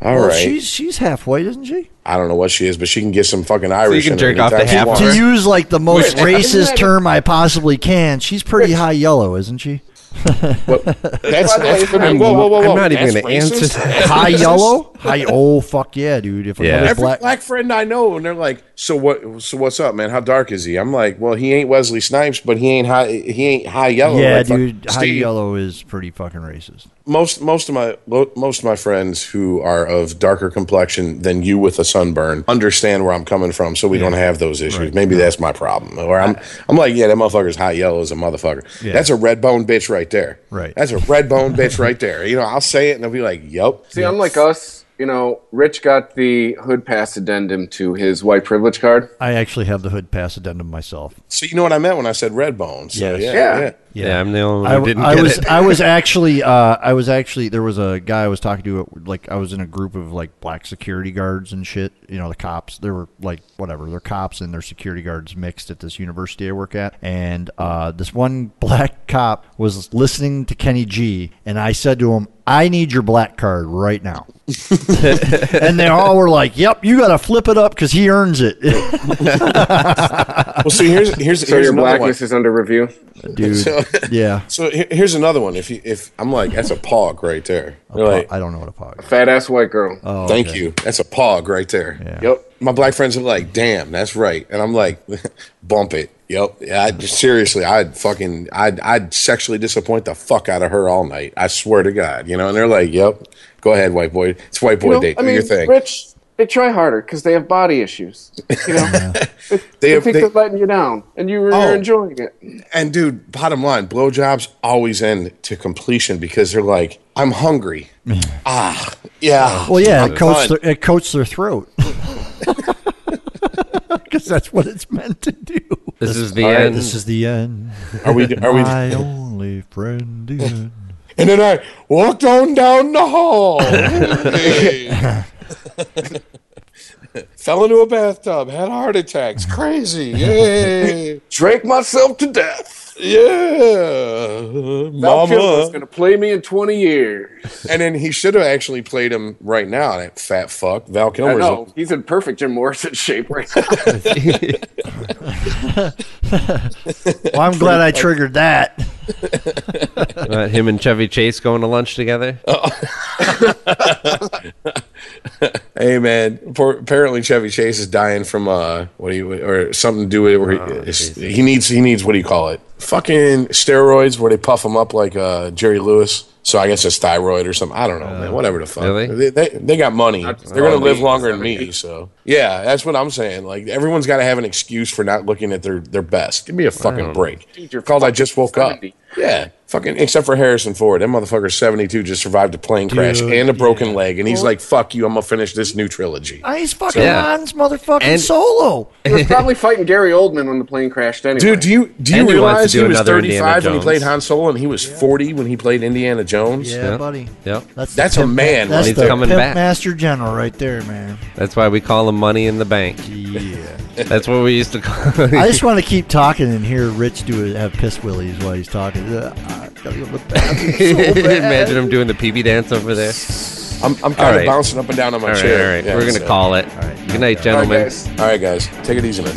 All right. Well, she's she's half white, isn't she? I don't know what she is, but she can get some fucking Irish. can in her jerk off to half of wants. her? To use like the most Rich, isn't racist term I possibly can, she's pretty high yellow, isn't she? That's By the way, that's isn't Whoa, whoa, whoa, whoa! I'm not even gonna answer that. High yellow? High oh fuck yeah, dude. If Yeah. another Every black, black, friend I know, and they're like, "So what? So what's up, man? How dark is he?" I'm like, "Well, he ain't Wesley Snipes, but he ain't high. He ain't high yellow. yeah, like fucking dude, high Steve." yellow is pretty fucking racist. Most most of my most of my friends who are of darker complexion than you with a sunburn understand where I'm coming from, so we don't have those issues. Maybe that's my problem. Or I'm I'm like, yeah, that motherfucker's hot yellow as a motherfucker. Yeah. That's a red bone bitch right there. Right. That's a red bone bitch right there. You know, I'll say it and they'll be like, yep. See, unlike us, you know, Rich got the hood pass addendum to his white privilege card. I actually have the hood pass addendum myself. So you know what I meant when I said red bone. So Yes. yeah, Yeah. yeah. Yeah, I'm the only one I, didn't I get was it. I was actually uh, I was actually there was a guy I was talking to like I was in a group of like black security guards and shit. You know the cops. They were like whatever. They're cops and they're security guards mixed at this university I work at. And uh, this one black cop was listening to Kenny G, and I said to him, "I need your black card right now." and they all were like, "Yep, you got to flip it up because he earns it." Well, see, here's here's So here's your another one. blackness is under review. Dude, So- yeah. So he- here's another one. If you, if I'm like, that's a PAWG right there. They're like, I don't know what a PAWG. is. Fat ass white girl. Oh, thank okay. you. That's a PAWG right there. Yeah. Yep. My black friends are like, damn, that's right. And I'm like, bump it. Yep. Yeah, I, seriously, I'd fucking, I'd, I'd sexually disappoint the fuck out of her all night. I swear to God. You know, and they're like, yep, go ahead, white boy. It's white boy You know, date. I Do mean, your thing. Rich, they try harder because they have body issues. You know, they, they have- think they- they, are letting you down, and you, Oh. you're enjoying it. And dude, bottom line, blowjobs always end to completion because they're like, I'm hungry. ah, yeah. Well, yeah, it coats, their, it coats their throat. Because that's what it's meant to do. This is the All right, end. This is the end. Are we? Are we? My only friend. the. And then I walked on down the hall. Hey. Fell into a bathtub, had heart attacks, crazy. Yay. Drank myself to death. Yeah. Val Kilmer's Mama. gonna play me in 20 years. And then he should have actually played him right now, that fat fuck. Val I Kilmer's know he's in perfect Jim Morrison shape right now. Well, I'm glad I triggered that. Uh, him and Chevy Chase going to lunch together. Hey man, poor, apparently Chevy Chase is dying from uh what do you or something to do with it where Oh, he, he needs he needs what do you call it? Fucking steroids where they puff him up like uh Jerry Lewis. So I guess it's thyroid or something. I don't know, man. Whatever the fuck. Uh, really? They, they, they got money. Not They're gonna live longer than 70. me. So yeah, that's what I'm saying. Like everyone's got to have an excuse for not looking at their their best. Give me a fucking break. Dude, you're Called I just woke 70. up. Yeah, fucking. Except for Harrison Ford, that motherfucker 72 just survived a plane crash and a broken yeah. leg, and he's like, "Fuck you, I'm gonna finish this new trilogy." Ah, He's fucking Yeah. Han's motherfucking And- solo. he was probably fighting Gary Oldman when the plane crashed anyway. Dude, do you do you And realize to he, do was 35 when he played Han Solo and he was 40 when he played Indiana Jones? Yeah, Yeah. buddy. Yep. That's the That's a man. That's He's the coming pimp back. master general right there, man. That's why we call him Money in the Bank. Yeah. That's what we used to call. him. I just want to keep talking and hear Rich do it, have piss willies while he's talking. Uh, I gotta go to the bathroom so. Imagine him doing the PB dance over there. I'm, I'm kind All of right. bouncing up and down on my All right, chair. all right. Yeah, We're gonna so- call it. right. Good night, All right, gentlemen. guys. All right, guys, take it easy, man.